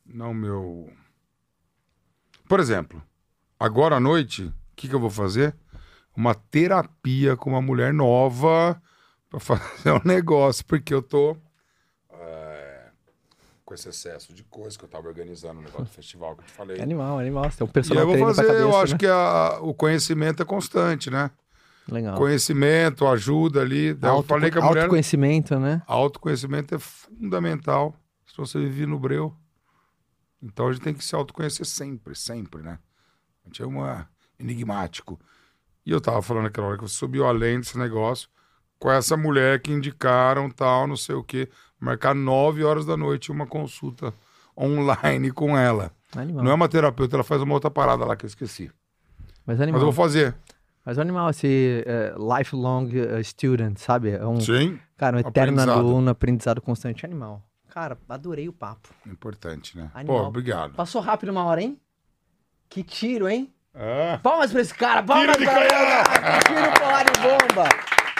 Não meu. Por exemplo, agora à noite, o que, que eu vou fazer? Uma terapia com uma mulher nova para fazer um negócio, porque eu tô. é, com esse excesso de coisas que eu tava organizando o negócio do festival que eu te falei. Animal, animal. Você tem um E personal eu vou fazer, cabeça, eu acho né? que a- o conhecimento é constante, né? Legal. Conhecimento, ajuda ali. Daí eu Auto, falei que a mulher. Autoconhecimento, né? Autoconhecimento é fundamental se você vive no breu. Então a gente tem que se autoconhecer sempre, sempre, né? A gente é uma enigmático. E eu tava falando aquela hora que você subiu além desse negócio com essa mulher que indicaram tal, não sei o quê, marcar nove horas da noite uma consulta online com ela. Animal. Não é uma terapeuta, ela faz uma outra parada lá que eu esqueci. Mas Mas animal. eu vou fazer. Mas o animal, esse é, lifelong eh, student, sabe? É um, Sim. cara, um eterno aluno, aprendizado constante. Animal. Cara, adorei o papo. Importante, né? Animal. Pô, obrigado. Passou rápido uma hora, hein? Que tiro, hein? Ah. Palmas pra esse cara! Palmas Tiro de pra ele! tiro porra de bomba!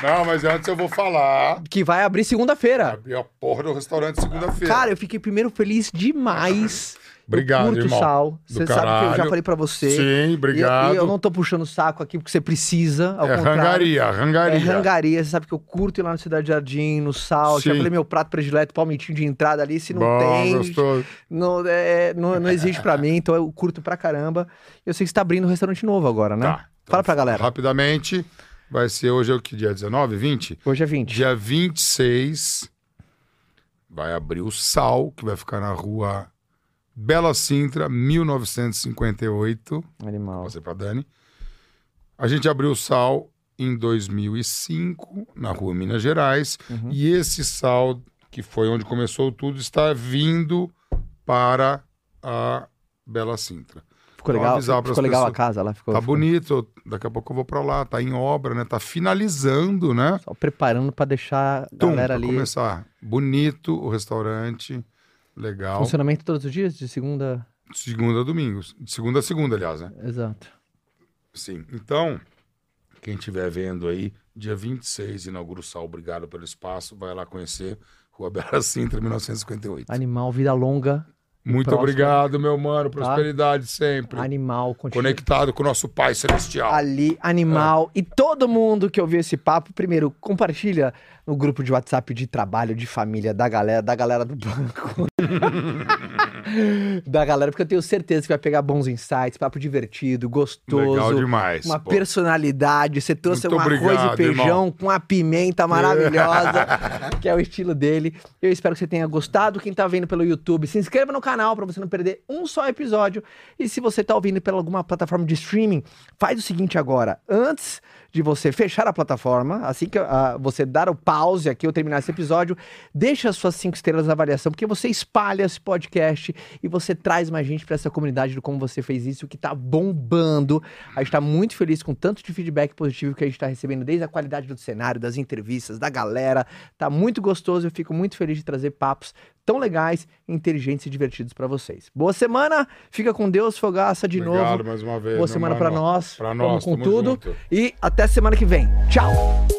Não, mas antes eu vou falar. Que vai abrir segunda-feira. Abri a porra do restaurante segunda-feira. Cara, eu fiquei primeiro feliz demais. Obrigado, eu curto irmão. sal. Você sabe que eu já caralho. falei pra você. Sim, E- obrigado. E, eu não tô puxando o saco aqui porque você precisa, ao é contrário. rangaria, É rangaria. rangaria, você sabe que eu curto ir lá no Cidade Jardim, no Sal. Já Sim. falei meu prato predileto, palmitinho de entrada ali. Se não Bom, tem, gostoso. não, é, não, não existe pra mim, então eu curto pra caramba. Eu sei que você tá abrindo um restaurante novo agora, né? Tá. Fala pra galera. Rapidamente, vai ser hoje é o que? Dia 19, 20? Hoje é 20. Dia 26 vai abrir o Sal, que vai ficar na rua Bela Sintra, 1958. Animal. Passei pra Dani. A gente abriu o Sal em 2005, na rua Minas Gerais. Uhum. E esse Sal, que foi onde começou tudo, está vindo para a Bela Sintra. Ficou Então, legal, ficou legal a casa lá? Ficou, Tá ficou- bonito, daqui a pouco eu vou pra lá, tá em obra, né? Tá finalizando, né? Só preparando pra deixar a Tum, galera ali. começar. Bonito o restaurante, legal. Funcionamento todos os dias, de segunda. Segunda a domingo. De segunda a segunda, aliás, né? Exato. Sim. Então, quem estiver vendo aí, dia 26, inaugura o Sal, obrigado pelo espaço, vai lá conhecer Rua Bela Sintra, 1958. Animal, vida longa. Muito próximo. obrigado, meu mano, Tá. prosperidade sempre. Animal, continua. Conectado com o nosso Pai Celestial. Ali, animal. E todo mundo que ouviu esse papo, primeiro, compartilha no grupo de WhatsApp de trabalho, de família, da galera, da galera do banco. da galera, porque eu tenho certeza que vai pegar bons insights, papo divertido, gostoso. Legal demais. Uma pô. personalidade, você trouxe Muito um arroz obrigado, e feijão irmão. com a pimenta maravilhosa, que é o estilo dele. Eu espero que você tenha gostado. Quem tá vendo pelo YouTube, se inscreva no canal para você não perder um só episódio. E se você tá ouvindo pela alguma plataforma de streaming, faz o seguinte agora, antes de você fechar a plataforma, assim que ah, você dar o pause aqui ou terminar esse episódio, deixa as suas cinco estrelas na avaliação, porque você espalha esse podcast e você traz mais gente para essa comunidade do como você fez isso, que tá bombando. A gente tá muito feliz com tanto de feedback positivo que a gente tá recebendo, desde a qualidade do cenário, das entrevistas, da galera. Tá muito gostoso, eu fico muito feliz de trazer papos tão legais, inteligentes e divertidos para vocês. Boa semana, fica com Deus, Fogaça, de Obrigado novo. mais uma vez. Boa semana para nós. Vamos nós, com tudo. junto. E até semana que vem. Tchau!